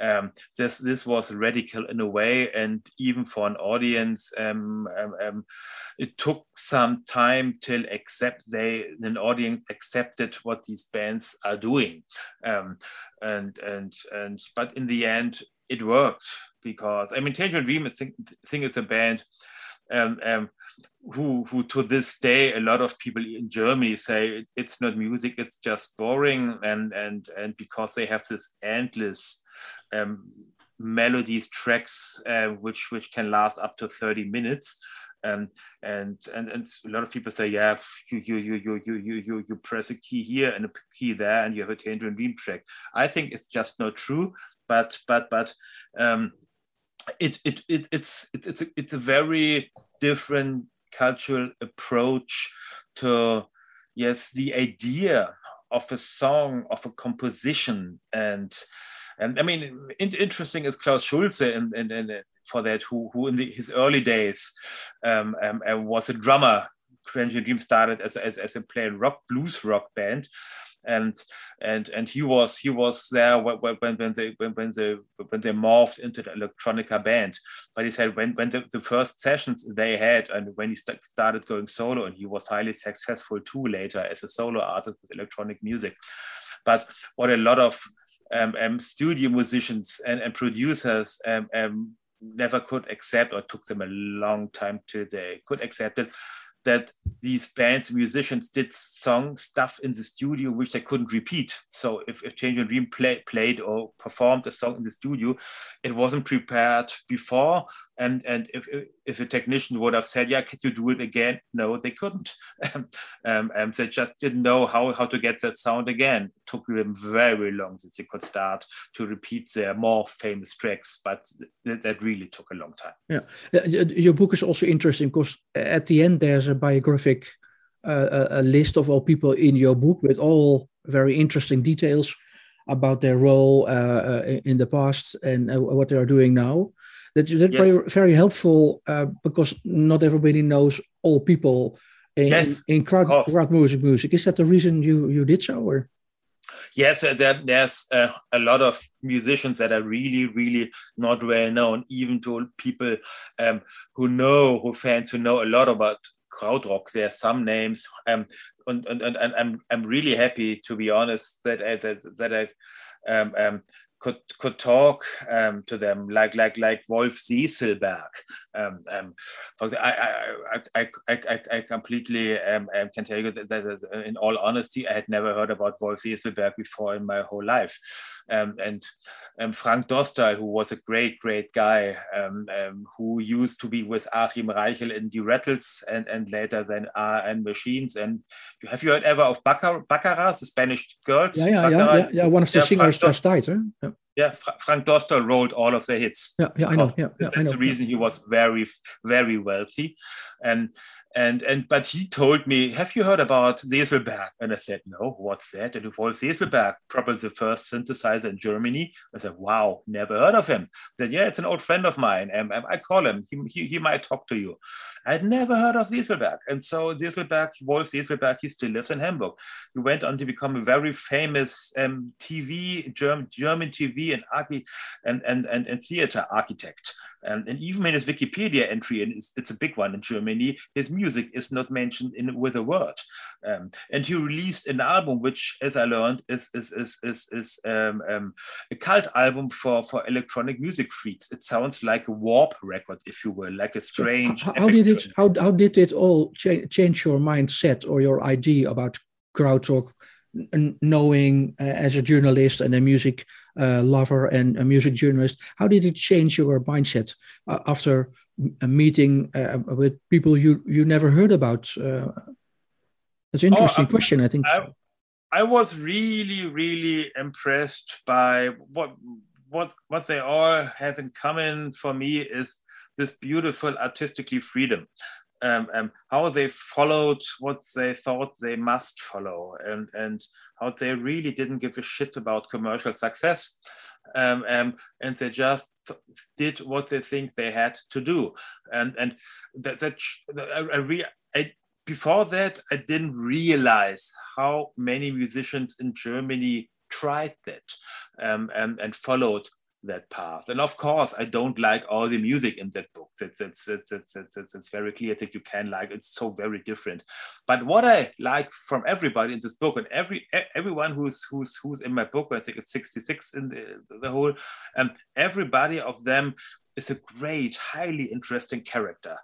um, this this was radical in a way, and even for an audience, um, um, um, it took some time till accept they an audience accepted what these bands are doing, um, and and and but in the end it worked because I mean Tangerine Dream I think, think it's a band um, um, who who to this day a lot of people in Germany say it's not music, it's just boring, and and and because they have this endless um, melodies tracks uh, which which can last up to 30 minutes. Um, and and and a lot of people say, yeah, you you you you you you you press a key here and a key there, and you have a Tangerine Dream track. I think it's just not true, but but but um, it, it, it, it's, it, it's, a, it's a very different cultural approach to, yes, the idea of a song, of a composition. And And I mean, in, interesting is Klaus Schulze and, and, for that, who, who in the, his early days um, um, uh, was a drummer. Crazy Dream started as, as, as a playing rock, blues rock band and and and he was he was there when when, they when, when they when they morphed into the electronica band. But he said when when the, the first sessions they had and when he st started going solo and he was highly successful too later as a solo artist with electronic music. But what a lot of um, um, studio musicians and, and producers um, um never could accept or took them a long time to they could accept it that these bands musicians did song stuff in the studio which they couldn't repeat. So if, if Tangerine Dream play, played or performed a song in the studio it wasn't prepared before. And and if if a technician would have said yeah could you do it again? No they couldn't. Um, um, they just didn't know how how to get that sound again. It took them very long that they could start to repeat their more famous tracks but th that really took a long time. Yeah. Your book is also interesting because at the end there's a biographic uh, a list of all people in your book with all very interesting details about their role uh, uh, in the past and uh, what they are doing now. That's, that's yes. very, very helpful uh, because not everybody knows all people in, yes, in crowd, crowd music music. Is that the reason you, you did so? Or? Yes, uh, there, there's uh, a lot of musicians that are really, really not well known, even to people um, who know, who fans who know a lot about krautrock. There are some names, um, and, and, and, and I'm, I'm really happy, to be honest, that I, that, that I um, um, could could talk um, to them like like like Wolf Sesselberg. Um, um, I, I, I, I, I completely um, um, can tell you that, in all honesty, I had never heard about Wolf Sesselberg before in my whole life. Um, and um, Frank Dostal, who was a great, great guy, um, um, who used to be with Achim Reichel in the Rattles and, and later then and Machines. And have you heard ever of Baccara, the Spanish girls? Yeah, yeah, yeah, yeah, yeah, One of the yeah, singers just died. Huh? yeah, Frank Dostal wrote all of the hits. Yeah, yeah, I know. Yeah, yeah that's the reason he was very, very wealthy, and and and but he told me, "Have you heard about Sesselberg?" And I said, "No, what's that?" And it was Sesselberg, probably the first synthesizer in Germany. I said, "Wow, never heard of him." Then yeah, it's an old friend of mine, and I call him. He, he, he might talk to you. I'd never heard of Sesselberg, and so Sesselberg, Wolf Sesselberg, he still lives in Hamburg. He went on to become a very famous um, TV German German TV and and and and, and theater architect. And, and even in his Wikipedia entry, and it's, it's, a big one in Germany, his music is not mentioned in with a word. Um, and he released an album, which, as I learned, is is is is, is um, um, a cult album for for electronic music freaks. It sounds like a warp record, if you will, like a strange. So how, how did it how, how did it all cha change your mindset or your idea about krautrock? knowing uh, as a journalist and a music uh, lover and a music journalist, how did it change your mindset uh, after a meeting uh, with people you you never heard about? Uh, that's an interesting oh, question, I think. I, I was really, really impressed by what what what they all have in common for me is this beautiful artistically freedom um, um, how they followed what they thought they must follow and, and how they really didn't give a shit about commercial success. Um, um, and they just did what they think they had to do. And, and that, that I, I, re, I, before that, I didn't realize how many musicians in Germany tried that um, and, and followed that path. And of course, I don't like all the music in that book. That's that's that's that's, that's, that's, that's very clear that you can like. It's so very different. But what I like from everybody in this book, and every everyone who's who's who's in my book, I think it's 66 in the, the whole, and um, everybody of them is a great, highly interesting character.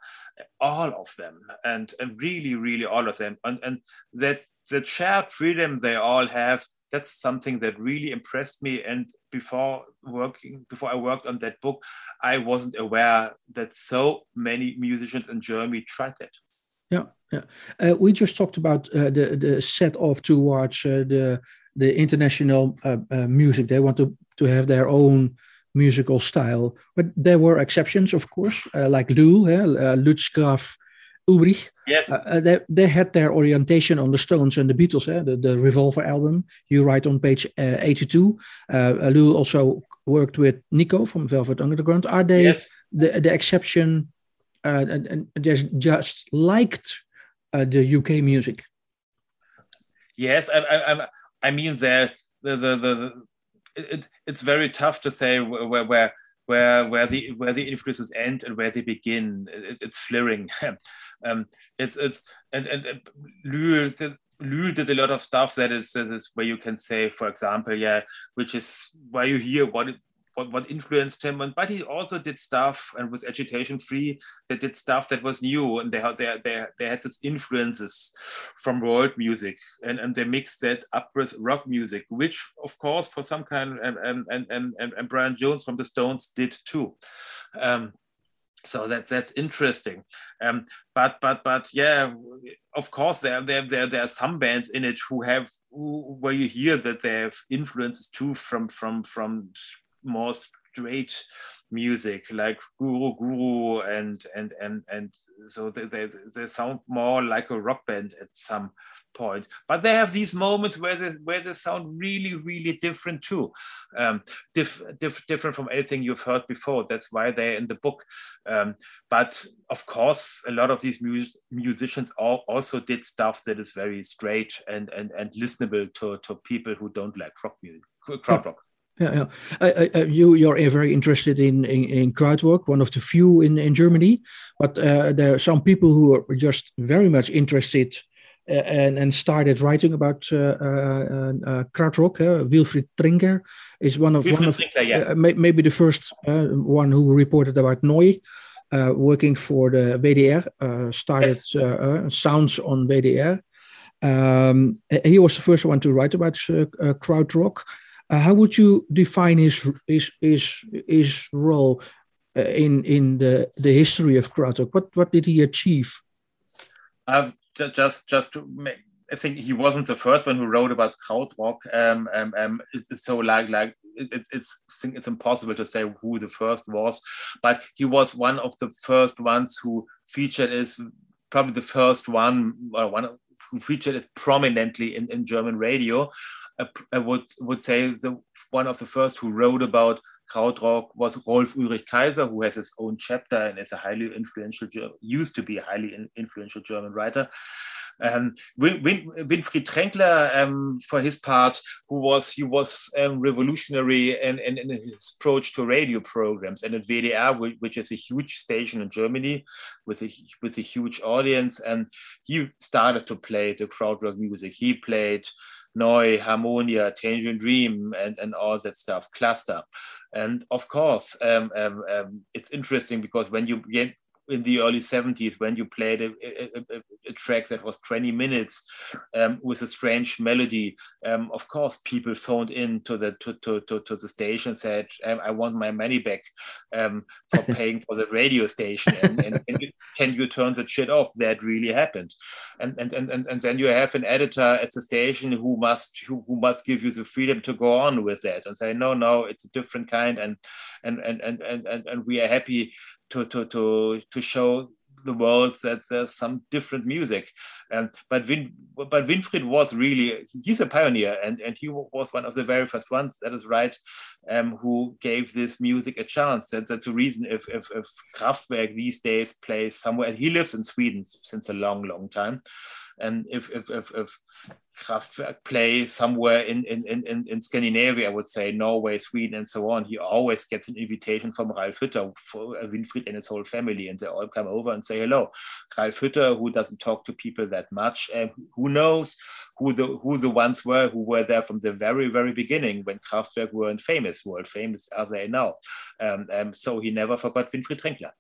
All of them, and and really, really all of them, and and that that shared freedom they all have that's something that really impressed me. And before working, before I worked on that book, I wasn't aware that so many musicians in Germany tried that. Yeah, yeah. Uh, we just talked about uh, the the set off towards uh, the the international uh, uh, music. They want to to have their own musical style, but there were exceptions, of course, uh, like Lou, uh, Lutz Graf Ulrich. Yes. Uh, uh, they, they had their orientation on the Stones and the Beatles, eh? the, the Revolver album. You write on page uh, 82. Uh, Lou also worked with Nico from Velvet Underground. Are they yes. the the exception? Uh, and, and just just liked uh, the UK music. Yes, I, I, I mean the the the, the it, it's very tough to say where where where where where the where the influences end and where they begin. It, it's flaring. um, it's it's and and, and Lühl did a lot of stuff that is, that is where you can say, for example, yeah, which is why you hear what what, what influenced him. And but he also did stuff and was agitation free. They did stuff that was new, and they had they, they, they had these influences from world music, and, and they mixed that up with rock music, which of course for some kind and and and and, and Brian Jones from the Stones did too. Um, so that's that's interesting um, but but but yeah of course there, there there there are some bands in it who have who, where you hear that they have influences too from from from more straight music like Guru Guru and and and and so they, they, they sound more like a rock band at some point. But they have these moments where they where they sound really really different too. Um, diff, diff, different from anything you've heard before. That's why they're in the book. Um, but of course a lot of these mu musicians all, also did stuff that is very straight and and and listenable to to people who don't like rock music krautrock yeah, yeah. Uh, you you're very interested in, in in Krautrock, one of the few in in Germany. But uh, there are some people who are just very much interested uh, and and started writing about uh, uh, uh Krautrock. Winfried Trenkler is one of Winfried one of Trenkler, yeah. maybe the first one who reported about Neu. working for the WDR, started yes. sounds on WDR. Um, he was the first one to write about crowd Krautrock. Uh, how would you define his his his his role uh, in in the the history of Krautrock? What what did he achieve? Um, just just to make, I think he wasn't the first one who wrote about Krautrock. Um, um, um, it's, so like like it, it's it's think it's impossible to say who the first was, but he was one of the first ones who featured as probably the first one or one who featured it prominently in, in German radio. I would would say the one of the first who wrote about Krautrock was Rolf Ulrich Kaiser, who has his own chapter and is a highly influential, used to be a highly influential German writer. Um, Win, Win, Winfried Trenkler, um, for his part, who was he was um, revolutionary in, in, in, his approach to radio programs and at WDR, which, which, is a huge station in Germany with a with a huge audience, and he started to play the krautrock music. He played Neu, Harmonia, Tangerine Dream, and, and all that stuff, Cluster. And of course, um, um, um, it's interesting because when you in the early 70s when you played a, a, a, a track that was 20 minutes um, with a strange melody. Um, of course people phoned in to the to, to, to, to the station said um, i want my money back um, for paying for the radio station. And, and, and you, can you turn the shit off? That really happened. And, and and and and then you have an editor at the station who must who, who must give you the freedom to go on with that and say no no it's a different kind and and and and and, and, and we are happy to to to to show the world that there's some different music. And but Win, but Winfried was really he's a pioneer, and and he was one of the very first ones. That is right, um, who gave this music a chance. That, that's the reason if if, if Kraftwerk these days plays somewhere. He lives in Sweden since a long long time. And if if if, if Kraftwerk play somewhere in, in, in, in Scandinavia, I would say Norway, Sweden, and so on, he always gets an invitation from Ralf Hütter for Winfried and his whole family, and they all come over and say hello. Ralf Hütter, who doesn't talk to people that much, who knows who the who the ones were who were there from the very very beginning when Kraftwerk weren't famous, world famous are they now? Um, um, so he never forgot Winfried Trenkler.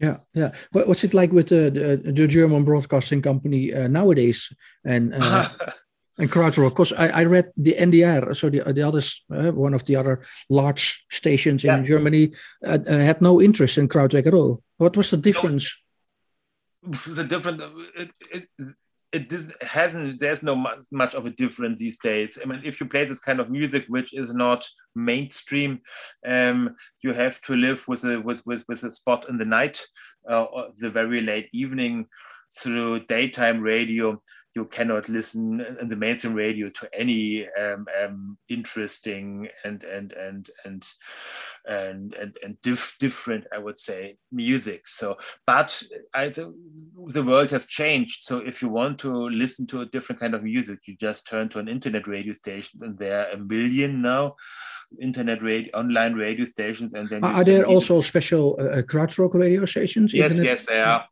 Yeah, yeah. What's it like with the the, the German broadcasting company uh, nowadays and uh, and Krautrock? Because I, I read the NDR, so the the others, uh, one of the other large stations in yeah. Germany, uh, uh, had no interest in Krautrock at all. What was the difference? No, the difference it, it, it hasn't there's no much of a difference these days. I mean if you play this kind of music which is not mainstream um, you have to live with a with, with, with a spot in the night uh, the very late evening through daytime radio you cannot listen in the mainstream radio to any um, um, interesting and and and and and and, and dif different, I would say, music. So, but I, the, the world has changed. So, if you want to listen to a different kind of music, you just turn to an internet radio station, and there are a million now internet radio, online radio stations, and then are there also special uh, krautrock radio stations? Yes, internet? yes, there are,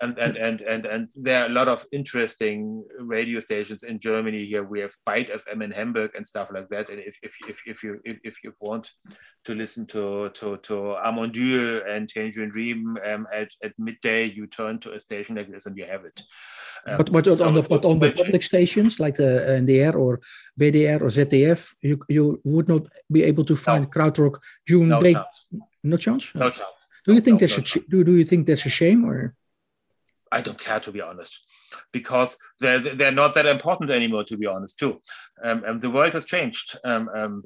and, and and and and there are a lot of interesting radio stations in Germany. Here we have Byte FM in Hamburg and stuff like that. And if if if, if you if, if you want to listen to to to Amon Düül and Tangerine Dream um, at at midday, you turn to a station like this and you have it. Um, but but so on the but on the public stations like NDR or WDR or ZDF, you you would not be able to find no. krautrock during no day. Chance. No chance. No chance. Do you think no, that's a do, do you think that's a shame or? I don't care to be honest, because they're they're not that important anymore. To be honest, too, um, and the world has changed. Um, um,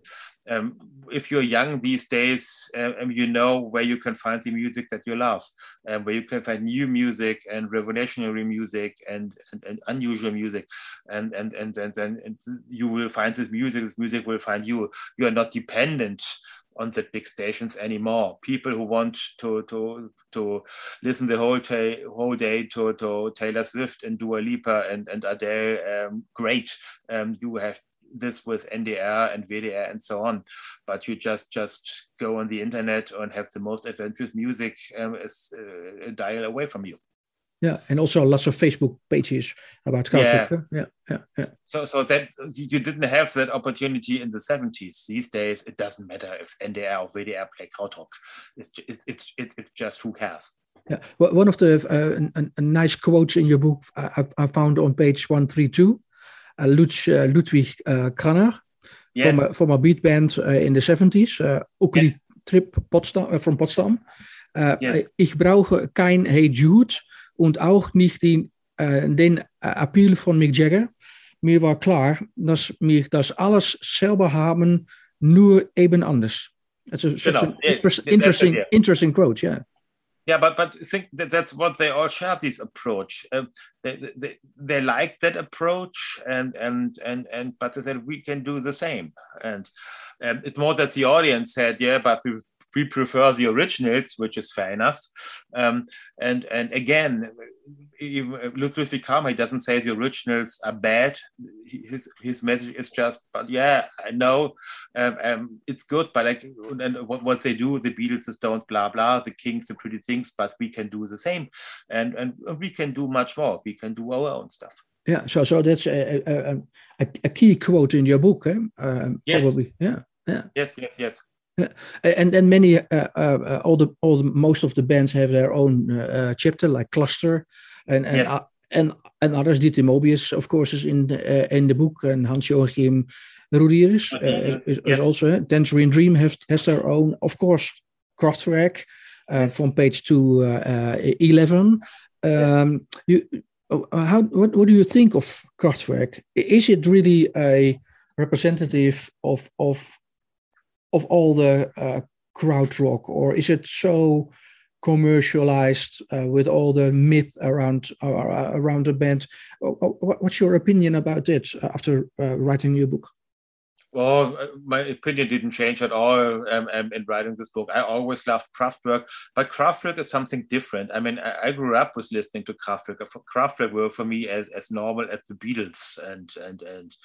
um if you're young these days, um, you know where you can find the music that you love, and where you can find new music and revolutionary music and, and, and unusual music, and and and and then you will find this music. This music will find you. You are not dependent on the big stations anymore. People who want to to to listen the whole day whole day to, to Taylor Swift and Dua Lipa and and Adele, um, great. Um, you have this with NDR and WDR and so on, but you just just go on the internet and have the most adventurous music um, as uh, a dial away from you yeah and also lots of facebook pages about culture yeah. yeah yeah yeah so so that you didn't have that opportunity in the 70s these days it doesn't matter if ndr or WDR play krautrock it's it's it's, it's just who cares yeah well, one of the uh, a, a, nice quotes in your book i, I found on page 132 uh, Lutz, uh, ludwig uh, Kranner yeah. from, a, from a beat band uh, in the 70s uh, yes. Trip Potsdam, uh, from Potsdam uh, yes. ich brauche kein Hey Jude und auch nicht den, äh, den Appeal von Mick Jagger. Mir war klar, dass wir das alles selber haben, nur eben anders. It's a, an interesting, interesting quote, yeah. Yeah, but but I think that that's what they all share this approach. Uh, they, they they like that approach, and and and and but they said we can do the same. And um, it's more that the audience said, yeah, but we we prefer the originals, which is fair enough. Um, and and again, Ludwig Kramer doesn't say the originals are bad. His his message is just, but yeah, I know um, um, it's good, but like and what, what they do, the Beatles, the Stones, blah blah, the Kinks, the Pretty Things, but we can do the same, and and we can do much more. We can do our own stuff. Yeah, so so that's a, a, a, a key quote in your book, eh? Um, yes. Probably, yeah, yeah. Yes, yes, yes. And then many, uh, uh, uh, all the, all the, most of the bands have their own uh, uh chapter, like Cluster, and and yes. Uh, and, and others. Dieter Moebius, of course, is in the, in the book, and Hans Joachim Roedelius is, is, yes. also. Tangerine Dream has has their own, of course, Kraftwerk yes. from page two eleven. Um, you, how what, what do you think of Kraftwerk? Is it really a representative of of of all the uh, rock, or is it so commercialized uh, with all the myth around uh, around the band? What's your opinion about it after uh, writing your book? Well, uh, my opinion didn't change at all um, um, in writing this book. I always loved Kraftwerk, but Kraftwerk is something different. I mean, I, I grew up with listening to Kraftwerk. Kraftwerk were for me as, as normal as the Beatles and and and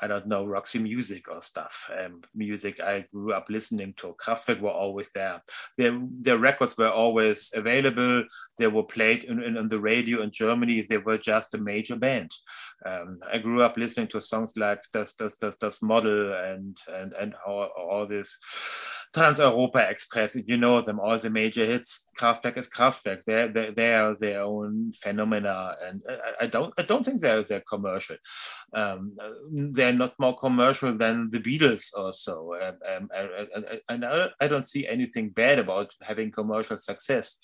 I don't know, Roxy Music or stuff. Um, music I grew up listening to. Kraftwerk were always there. Their, their records were always available. They were played in, in, in the radio in Germany. They were just a major band. Um, I grew up listening to songs like Das, Das, Das, Das Model and, and, and all, all this Trans-Europa Express, you know them, all the major hits. Kraftwerk is Kraftwerk. They're, they're, they are their own phenomena. And I, I, don't I don't think they're, they're commercial. Um, they're not more commercial than the Beatles or so. Um, and I, I, don't see anything bad about having commercial success.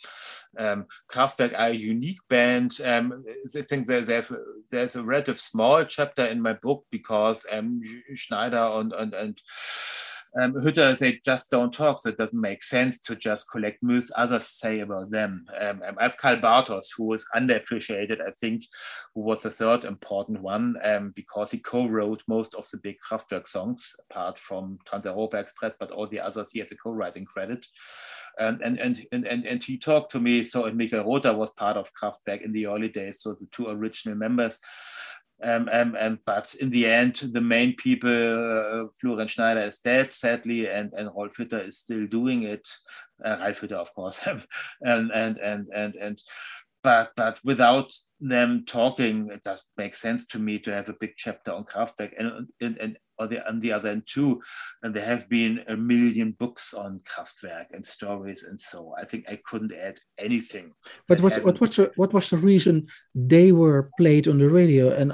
Um, Kraftwerk are a unique band. Um, I think there's a relative small chapter in my book because um, Schneider and, and, and Um, Hütter, they just don't talk, so it doesn't make sense to just collect myths others say about them. Um, um I have Karl Bartos, who was underappreciated, I think, who was the third important one um, because he co-wrote most of the big Kraftwerk songs, apart from Trans-Europa Express, but all the others he has a co-writing credit. Um, and, and, and, and, and he talked to me, so and Michael Rother was part of Kraftwerk in the early days, so the two original members. Um, um, um, but in the end, the main people, uh, Florian Schneider is dead, sadly, and, and Rolf Hütter is still doing it. Uh, Ralf Hütter, of course. and, and, and, and, and, but, but without them talking, it doesn't make sense to me to have a big chapter on Kraftwerk. And, and, and on the, on the other end too, and there have been a million books on Kraftwerk and stories and so. I think I couldn't add anything. But what what was the, what was the reason they were played on the radio and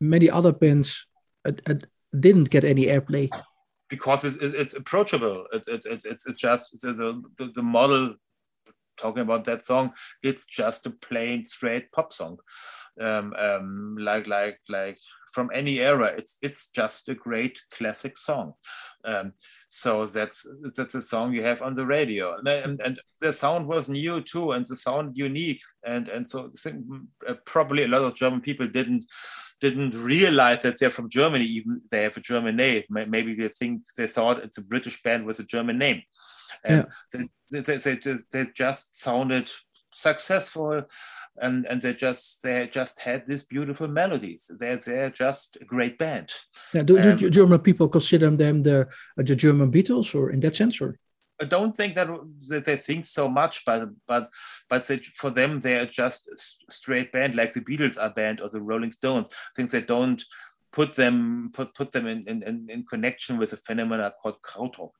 many other bands uh, uh, didn't get any airplay? Because it, it, it's approachable. It's it's it's it's just the, the the model talking about that song. It's just a plain straight pop song, um, um, like like like from any era. It's it's just a great classic song. Um, so that's that's a song you have on the radio, and, and, the sound was new too, and the sound unique, and and so uh, probably a lot of German people didn't didn't realize that they're from Germany, even they have a German name. Maybe they think they thought it's a British band with a German name. And yeah. they, they, they, they just sounded successful and and they just they just had these beautiful melodies they're they're just a great band yeah do, um, do german people consider them the the german beatles or in that sense or I don't think that, that they think so much, but but but they, for them they are just a straight band, like the Beatles are band or the Rolling Stones. I think they don't put them put put them in in, in connection with a phenomena called krautrock.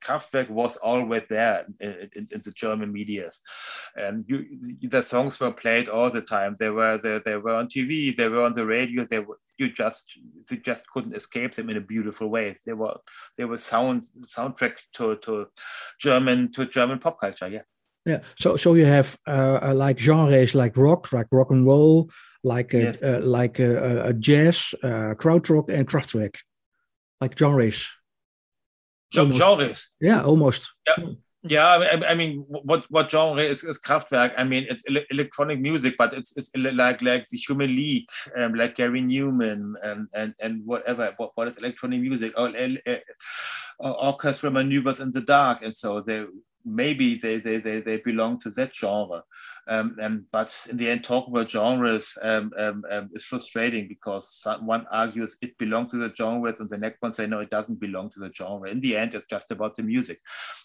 Kraftwerk was always there in, in, in the German medias. and you, the songs were played all the time. They were they, they were on TV, they were on the radio. They were you just you just couldn't escape them in a beautiful way. They were they were sound soundtrack to to German to German pop culture. Yeah. Yeah. So so you have uh, uh like genres like rock, like rock and roll, like a, yes. uh, like a, a jazz, uh, krautrock, and Kraftwerk, like genres genres. Yeah, almost. Yeah. Yeah, I, mean, what what genre is, is Kraftwerk? I mean, it's electronic music, but it's it's like like the Human League, um, like Gary Numan, and and and whatever. What, what is electronic music? Or, uh, Orchestral Manoeuvres in the Dark, and so they maybe they, they, they, they belong to that genre. Um, um, but in the end, talk about genres um, um, um is frustrating because one argues it belongs to the genres and the next one say, no, it doesn't belong to the genre. In the end, it's just about the music.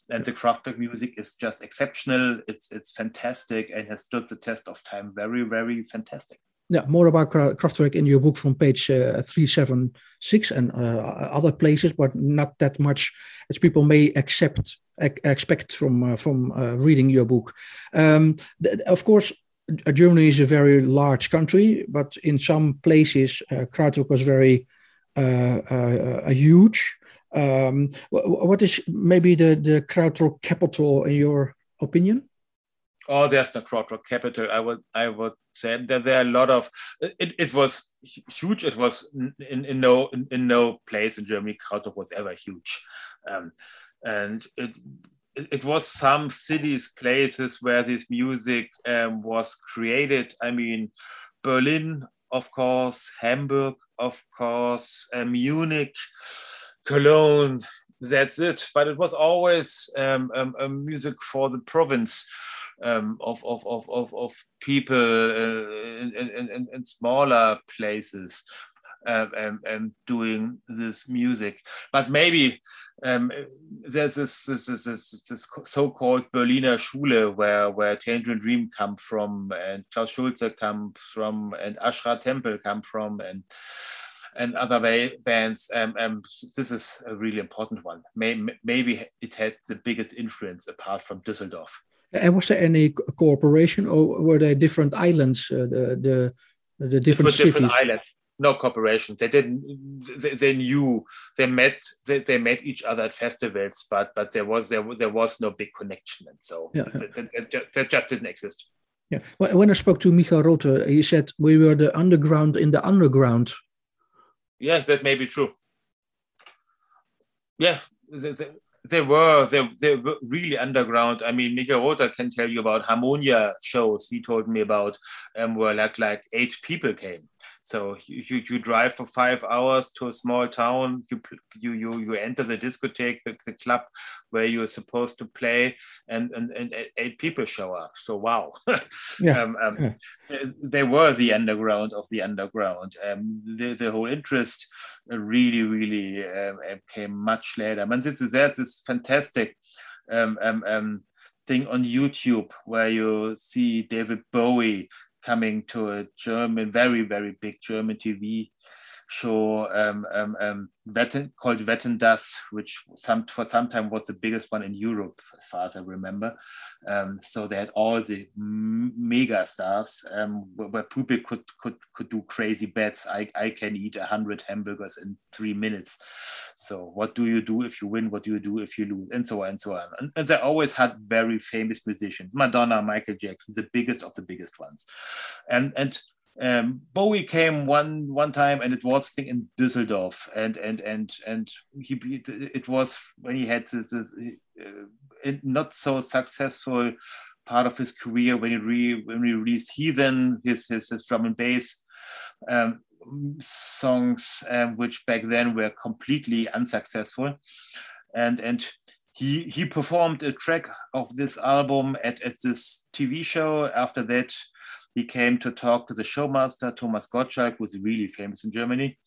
And the Kraftwerk music is just exceptional. It's, it's fantastic and has stood the test of time. Very, very fantastic. Yeah, more about Kraftwerk in your book from page uh, 376 and uh, other places, but not that much as people may accept expect from uh, from uh, reading your book. Um, of course, Germany is a very large country, but in some places, uh, was very huge. Um, what is maybe the the Krautrock capital in your opinion? Oh, there's no Krautrock capital. I would I would say that there are a lot of it. It was huge. It was in, in no in, in no place in Germany Krautrock was ever huge. Um, and it it was some cities, places where this music um, was created. I mean, Berlin, of course, Hamburg, of course, uh, Munich, Cologne. That's it. But it was always um, um, music for the province. Um, of, of, of, of, of people uh, in, in, in, smaller places um, um, um, doing this music. But maybe um, there's this, this, this, this, so-called Berliner Schule where, where Tangerine Dream come from and Klaus Schulze come from and Ash Ra Tempel come from and and other bands. Um, um, this is a really important one. May, maybe it had the biggest influence apart from Düsseldorf. And was there any cooperation, or were there different islands? Uh, the the the different cities. Different islands no cooperation. They didn't. They, they knew. They met. They, they, met each other at festivals, but but there was there there was no big connection, and so yeah, that, just didn't exist. Yeah. When I spoke to Michael Rother, he said we were the underground in the underground. Yes, that may be true. Yeah, they, they were they, they were really underground. I mean, Michael Rother can tell you about Harmonia shows. He told me about um, where like like eight people came. So you, you, drive for five hours to a small town. You you you, you enter the discotheque, the, the club where you're supposed to play, and and, and eight people show up. So wow, yeah. um, um, yeah. They, they, were the underground of the underground. Um, the the whole interest really really um, came much later. And this is that this fantastic. Um, um, um, thing on YouTube where you see David Bowie coming to a German, very, very big German TV show um, um, um, called Wetten, dass, which some, for some time was the biggest one in Europe, as far as I remember. Um, so they had all the mega stars um, where, where, people could, could, could do crazy bets. I, I can eat 100 hamburgers in three minutes. So what do you do if you win? What do you do if you lose? And so on and so on. And, and they always had very famous musicians, Madonna, Michael Jackson, the biggest of the biggest ones. And, and um, Bowie came one one time, and it was thing in Düsseldorf, and and and and he it was when he had this, this uh, not so successful part of his career when he re, when he released Heathen, his his, his drum and bass um, songs, um, which back then were completely unsuccessful, and and he he performed a track of this album at at this TV show. After that he came to talk to the showmaster, Thomas Gottschalk, who's really famous in Germany.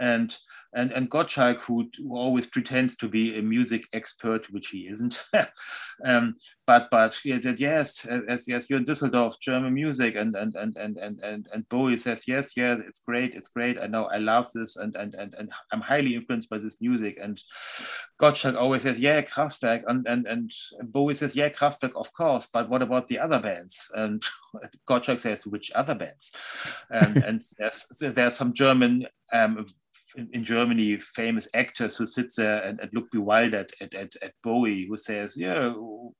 And and and Gottschalk, who, who, always pretends to be a music expert, which he isn't, um, but but he said yes, as yes, you're in Düsseldorf, German music, and and and and and and, and Bowie says yes, yeah, it's great, it's great. I know, I love this, and and and and I'm highly influenced by this music. And Gottschalk always says yeah, Kraftwerk, and and and Bowie says yeah, Kraftwerk, of course, but what about the other bands? And Gottschalk says which other bands? And and there's there's some German um, in, Germany famous actors who sit there and, and look bewildered at, at, at, Bowie, who says, Yeah,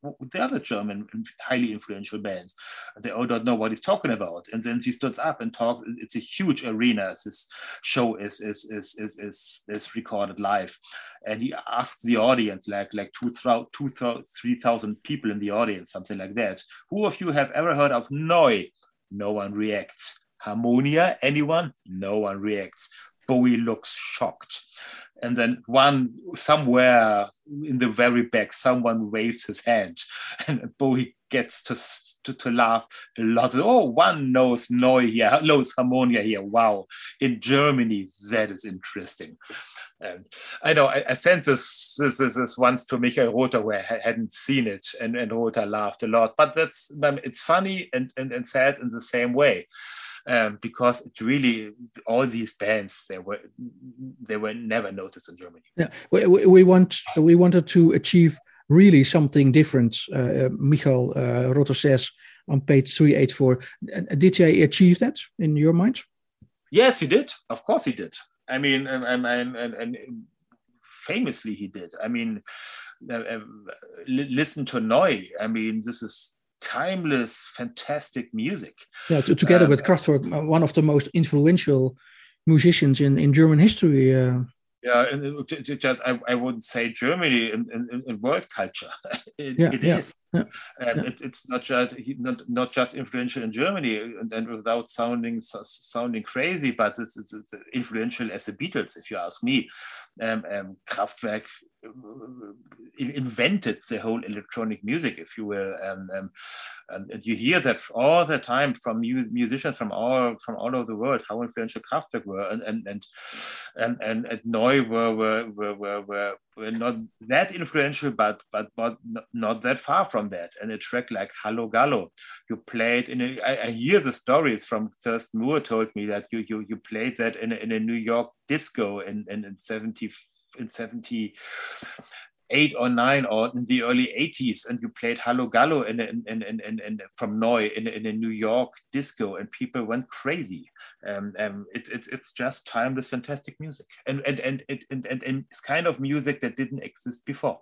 the other German highly influential bands, they all don't know what he's talking about. And then he stands up and talks. It's a huge arena. This show is is is is is, is recorded live, and he asks the audience, like like two three thousand people in the audience, something like that. Who of you have ever heard of Neu? No one reacts. Harmonia? Anyone? No one reacts. Bowie looks shocked. And then one somewhere in the very back, someone waves his hand, and Bowie gets to, to, to laugh a lot. Oh, one knows Neu here, knows Harmonia here. Wow. In Germany, that is interesting. And I know I, I sent this, this, this, this, once to Michael Rother where I hadn't seen it, and, and Rother laughed a lot. But that's it's funny and, and, and sad in the same way um, because it really all these bands they were they were never noticed in Germany. Yeah, we, we want we wanted to achieve really something different. Uh, Michael uh, says on page three eight four. Did you achieve that in your mind? Yes, he did. Of course, he did. I mean, and, and, and, and famously he did. I mean, uh, uh, listen to Neu. I mean, this is timeless, fantastic music. Yeah, together um, with Kraftwerk, uh, one of the most influential musicians in, in German history. Uh, yeah, and just I, I wouldn't say Germany in world culture. it, yeah, it yeah, is. Yeah, and yeah. It, it's not just not, not just influential in Germany, and, and without sounding sounding crazy, but it's, it's, it's, influential as the Beatles, if you ask me. Um, um, Kraftwerk invented the whole electronic music, if you will. And, you hear that all the time from musicians from all from all over the world how influential Kraftwerk were, and and and and, and, and Neu were were, were were were were not that influential, but but but not that far from that. And a track like Hallogallo, you played in a. I, I hear the stories from Thurston Moore told me that you you you played that in a, in a New York disco in in, in 70 in 70 eight or nine or in the early 80s and you played Hallogallo in, in, in, in, in from Neu in, in a New York disco and people went crazy. Um, um, it, it, it's just timeless, fantastic music. And, and, and, and, and, and it's kind of music that didn't exist before.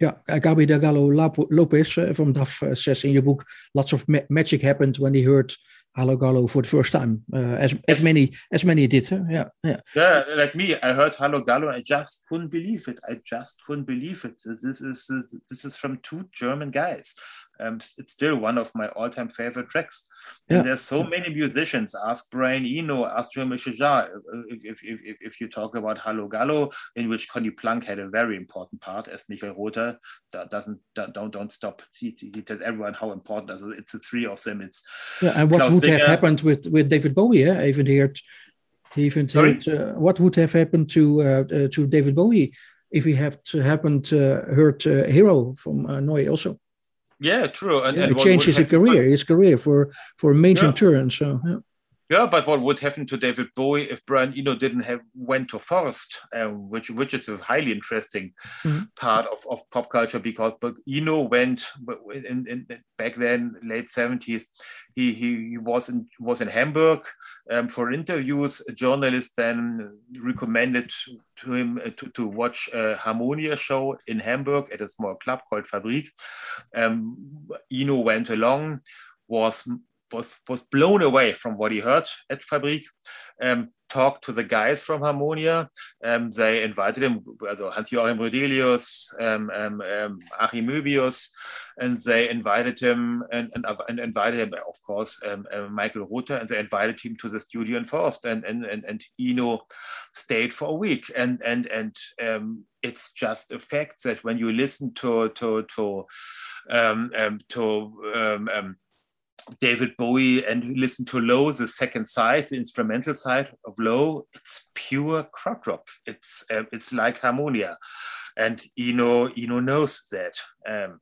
Yeah, Gabi Gallo Lopez uh, from DAF uh, says in your book, lots of ma magic happened when he heard Hallogallo for the first time, uh, as yes. as many as many did. Huh? Yeah, yeah. Yeah, like me, I heard Hallogallo, I just couldn't believe it. I just couldn't believe it. This is this is from two German guys. Um, it's still one of my all-time favorite tracks. And yeah. there's so many musicians. Ask Brian Eno, ask Joe Michaja. If, if, if, if you talk about Hallogallo, in which Conny Plank had a very important part, as Michael Rother that doesn't don't don't stop. He, he tells everyone how important it's the three of them. It's yeah, and what Klaus would Dinger. have happened with with David Bowie? Yeah, even here, even heard, uh, what would have happened to uh, uh, to David Bowie if he had happened uh, heard uh, Hero from uh, Neu also? Yeah, true. And, yeah, and it changed his career, his career for for a major yeah. turn. So yeah. Yeah, but what would happen to David Bowie if Brian Eno didn't have went to Forst, uh, which which is a highly interesting mm-hmm. part of, of pop culture because but Eno went in, in, back then late seventies. He, he was in was in Hamburg um, for interviews. A journalist then recommended to him uh, to, to watch a Harmonia show in Hamburg at a small club called Fabrik. Um, Eno went along was was was blown away from what he heard at Fabrik. Um, talked to the guys from Harmonia. Um, they invited him, also Hans-Joachim Roedelius, um, um, um, Achim Moebius, and they invited him and, and, and invited him, of course, um, uh, Michael Rother, and they invited him to the studio in Forst. And and and, and Eno stayed for a week. And and and um, it's just a fact that when you listen to to to um, um, to um, um, David Bowie and listen to Low, the second side, the instrumental side of Low, it's pure krautrock. It's uh, it's like Harmonia, and Eno Eno knows that. Um,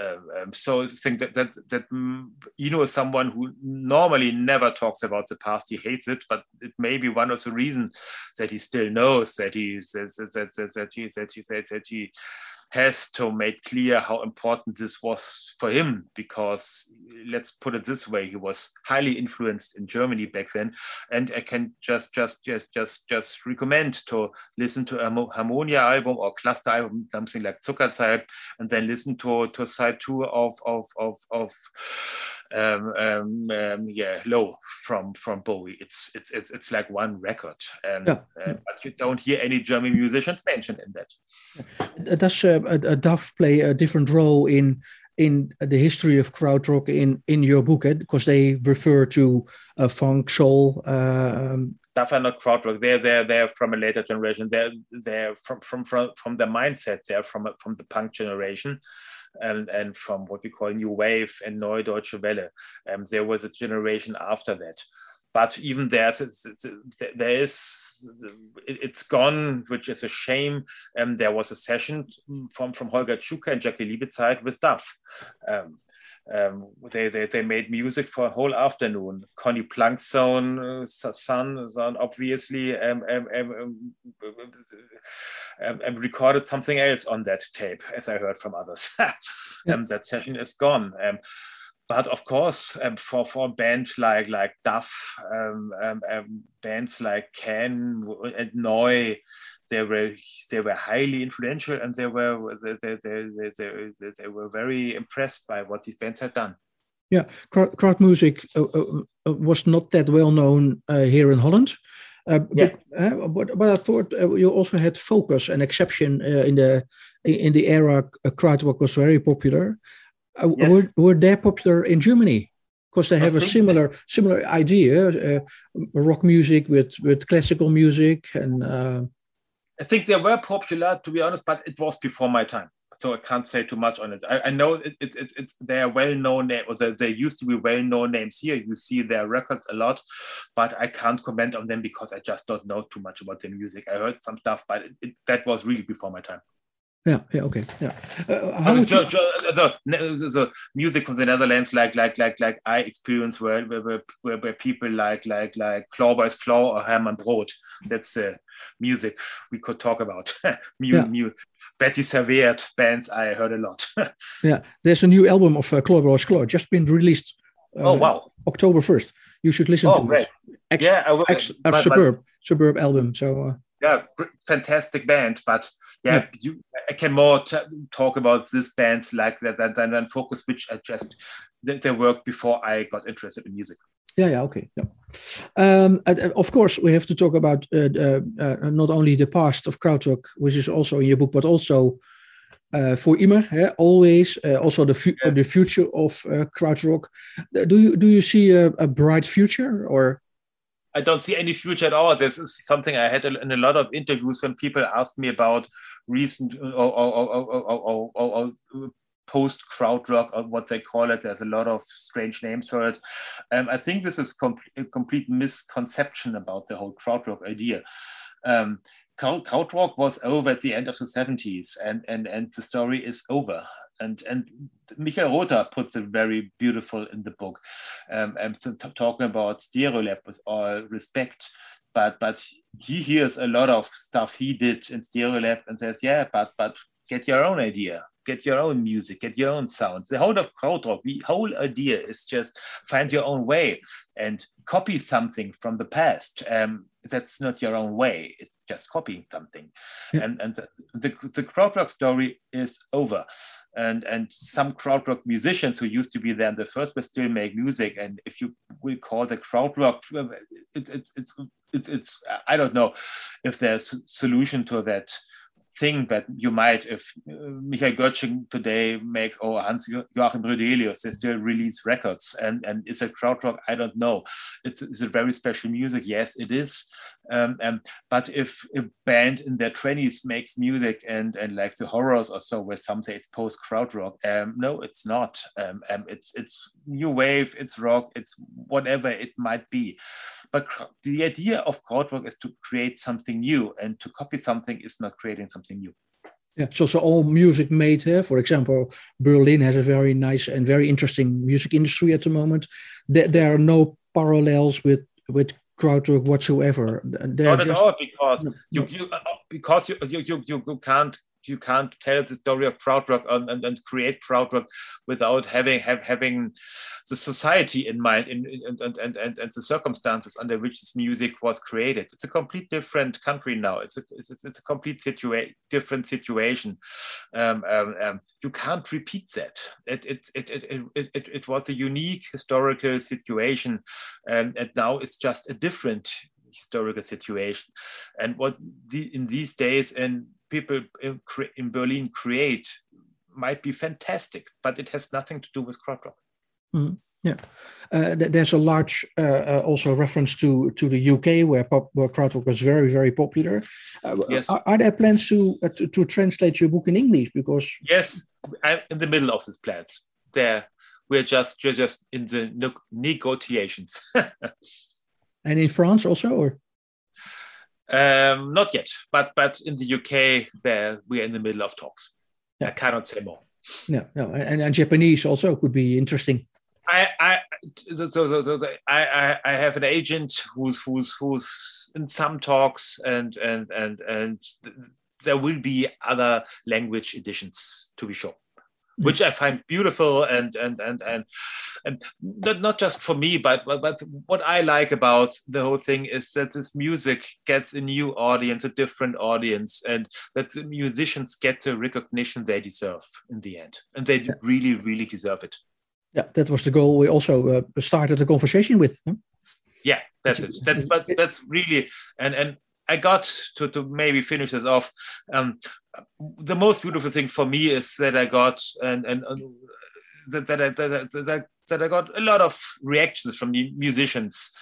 um, um, so I think that that that um, Eno is someone who normally never talks about the past. He hates it, but it may be one of the reasons that he still knows that he that that that, that he that he that, that he has to make clear how important this was for him because let's put it this way he was highly influenced in germany back then. And i can just just just just just recommend to listen to a harmonia album or cluster album something like zuckerzeit and then listen to to side two of of of, of um, um, um, yeah, low from from Bowie. It's it's it's it's like one record, and yeah. uh, but you don't hear any German musicians mentioned in that. Does uh, a DAF play a different role in in the history of krautrock in in your book? Eh? Because they refer to uh, funk, soul. Um, DAF are not krautrock. They're they're they're from a later generation. They're they're from from from from the mindset. They're from from the punk generation and, from what we call New Wave and Neue Deutsche Welle. Um, there was a generation after that. But even there's it's, it's, there is it's gone, which is a shame. Um, there was a session from from Holger Czukay and Jaki Liebezeit with DAF. Um, um, they, they, they made music for a whole afternoon. Conny Plank's son, uh, son, son obviously um um, um, um, um, recorded something else on that tape, as I heard from others. yeah. that session is gone but of course, um, for for a band like like DAF, um, um, um bands like Can and Neu, they were they were highly influential, and they were they they, they, they, they were very impressed by what these bands had done. Yeah, crowd music uh, uh, uh, was not that well known uh, here in Holland. Uh, yeah. but, uh, but, but I thought you also had Focus, an exception in the in the era krautrock was very popular. Uh, yes. Were, were they popular in Germany? Because they have a similar similar idea, uh, rock music with with classical music and uh, I think they were popular, to be honest, but it was before my time. So I can't say too much on it. I, I know it, it, it's it's they are well known name, or they, they used to be well known names here. You see their records a lot, but I can't comment on them because I just don't know too much about their music. I heard some stuff, but it, that was really before my time. Yeah, yeah, okay, yeah. Uh, how I mean, jo, jo, the, the, music from the Netherlands, like like like like I experience, where where, where, where people like like like Clawboys Claw or Herman Brood. That's uh, music we could talk about. Mu, yeah. mu, Bettie Serveert bands I heard a lot. yeah, there's a new album of uh, Clawboys Claw just been released. Uh, oh wow! October first. You should listen oh, to great. it. Ex, yeah, I will, ex, but, suburb but, suburb album. So. Uh, yeah, fantastic band. But yeah, yeah. You, I can more talk about this bands like that than, than Focus, which I just they, they worked before I got interested in music. Yeah, yeah, okay. Yeah. Um, of course, we have to talk about uh, uh, uh, not only the past of krautrock, which is also in your book, but also uh, for immer, eh, always, uh, also the fu yeah. the future of uh, krautrock. Do you do you see a, a, bright future or? I don't see any future at all. This is something I had in a lot of interviews when people asked me about recent or, or, or, or post krautrock or what they call it. There's a lot of strange names for it. Um, I think this is com a complete misconception about the whole krautrock idea. Um, krautrock was over at the end of the 70s and, and, and the story is over. And, and Michael Rother puts it very beautiful in the book. Um, and talking about Stereolab with all respect, but but he hears a lot of stuff he did in Stereolab and says, yeah, but but get your own idea get your own music, get your own sounds. The whole of krautrock, the whole idea is just find your own way and copy something from the past. Um, that's not your own way. It's just copying something. Yeah. And, and the, the, the krautrock story is over. And, and some krautrock musicians who used to be there in the first place still make music. And if you will call the krautrock, it, it, it, it, it's, I don't know if there's a solution to that thing that you might, if uh, Manuel Göttsching today makes, or Hans Joachim Roedelius, they still release records. And, and is it rock I don't know. It's, it's a very special music. Yes, it is. Um, um, but if a band in their 20s makes music and, and likes the horrors or so, where some say it's post krautrock, um, no, it's not. Um, um, it's, it's new wave, it's rock, it's whatever it might be. But the idea of krautrock is to create something new, and to copy something is not creating something new. Yeah, so so all music made here. For example, Berlin has a very nice and very interesting music industry at the moment. There, there are no parallels with with krautrock whatsoever. They're Not just, at all, because you, you uh, because you, you you you can't you can't tell the story of krautrock and, and, and create krautrock without having have, having the society in mind in, in, and, and, and, and the circumstances under which this music was created. It's a complete different country now. It's a it's, it's a complete situa- different situation. Um, um, um, you can't repeat that. It it, it, it, it, it, it was a unique historical situation, and, and now it's just a different historical situation. And what the, in these days and people in, in, Berlin create might be fantastic, but it has nothing to do with krautrock. Mm, yeah, uh, there's a large uh, uh, also reference to to the UK where pop, where krautrock was very very popular. Uh, yes. Are, are, there plans to, uh, to, to translate your book in English? Because yes, I'm in the middle of these plans. There, we're just we're just in the negotiations. and in France also, or um, not yet, but but in the UK, there we are in the middle of talks. Yeah. I cannot say more. No, no, and, and Japanese also could be interesting. I, I, so, so, so, so I, I, have an agent who's, who's, who's in some talks, and, and, and, and there will be other language editions to be sure which I find beautiful and and and and and not, not just for me, but, but but what I like about the whole thing is that this music gets a new audience, a different audience, and that the musicians get the recognition they deserve in the end, and they yeah. really really deserve it. Yeah, that was the goal we also uh, started the conversation with. Huh? Yeah, that's it. That, but that's really and and I got to, to maybe finish this off. Um, the most beautiful thing for me is that I got and and uh, that that that, that, that I got a lot of reactions from the musicians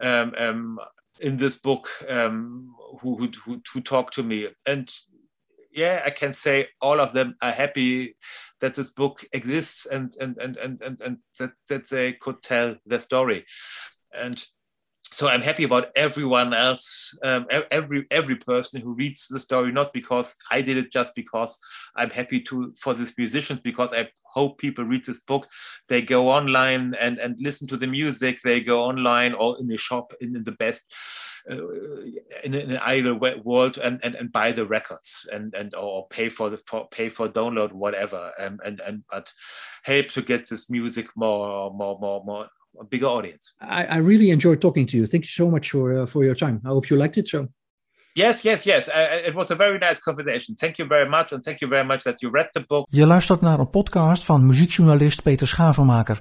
um, um, in this book um, who, who, who who talk to me and yeah, I can say all of them are happy that this book exists and and and and and, and that, that they could tell the story. And so I'm happy about everyone else, um, every every person who reads the story, not because I did it, just because I'm happy to for these musicians, because I hope people read this book. They go online and and listen to the music. They go online or in the shop in, in the best uh, in, in, an idle world and, and and buy the records and and or pay for the for, pay for download whatever and and and but help to get this music more more more more a bigger audience. I, I really enjoyed talking to you. Thank you so much for uh, for your time. I hope you liked it. So. Yes, yes, yes. Uh, it was a very nice conversation. Thank you very much, and thank you very much that you read the book. Je luistert naar een podcast van muziekjournalist Peter Schavenmaker.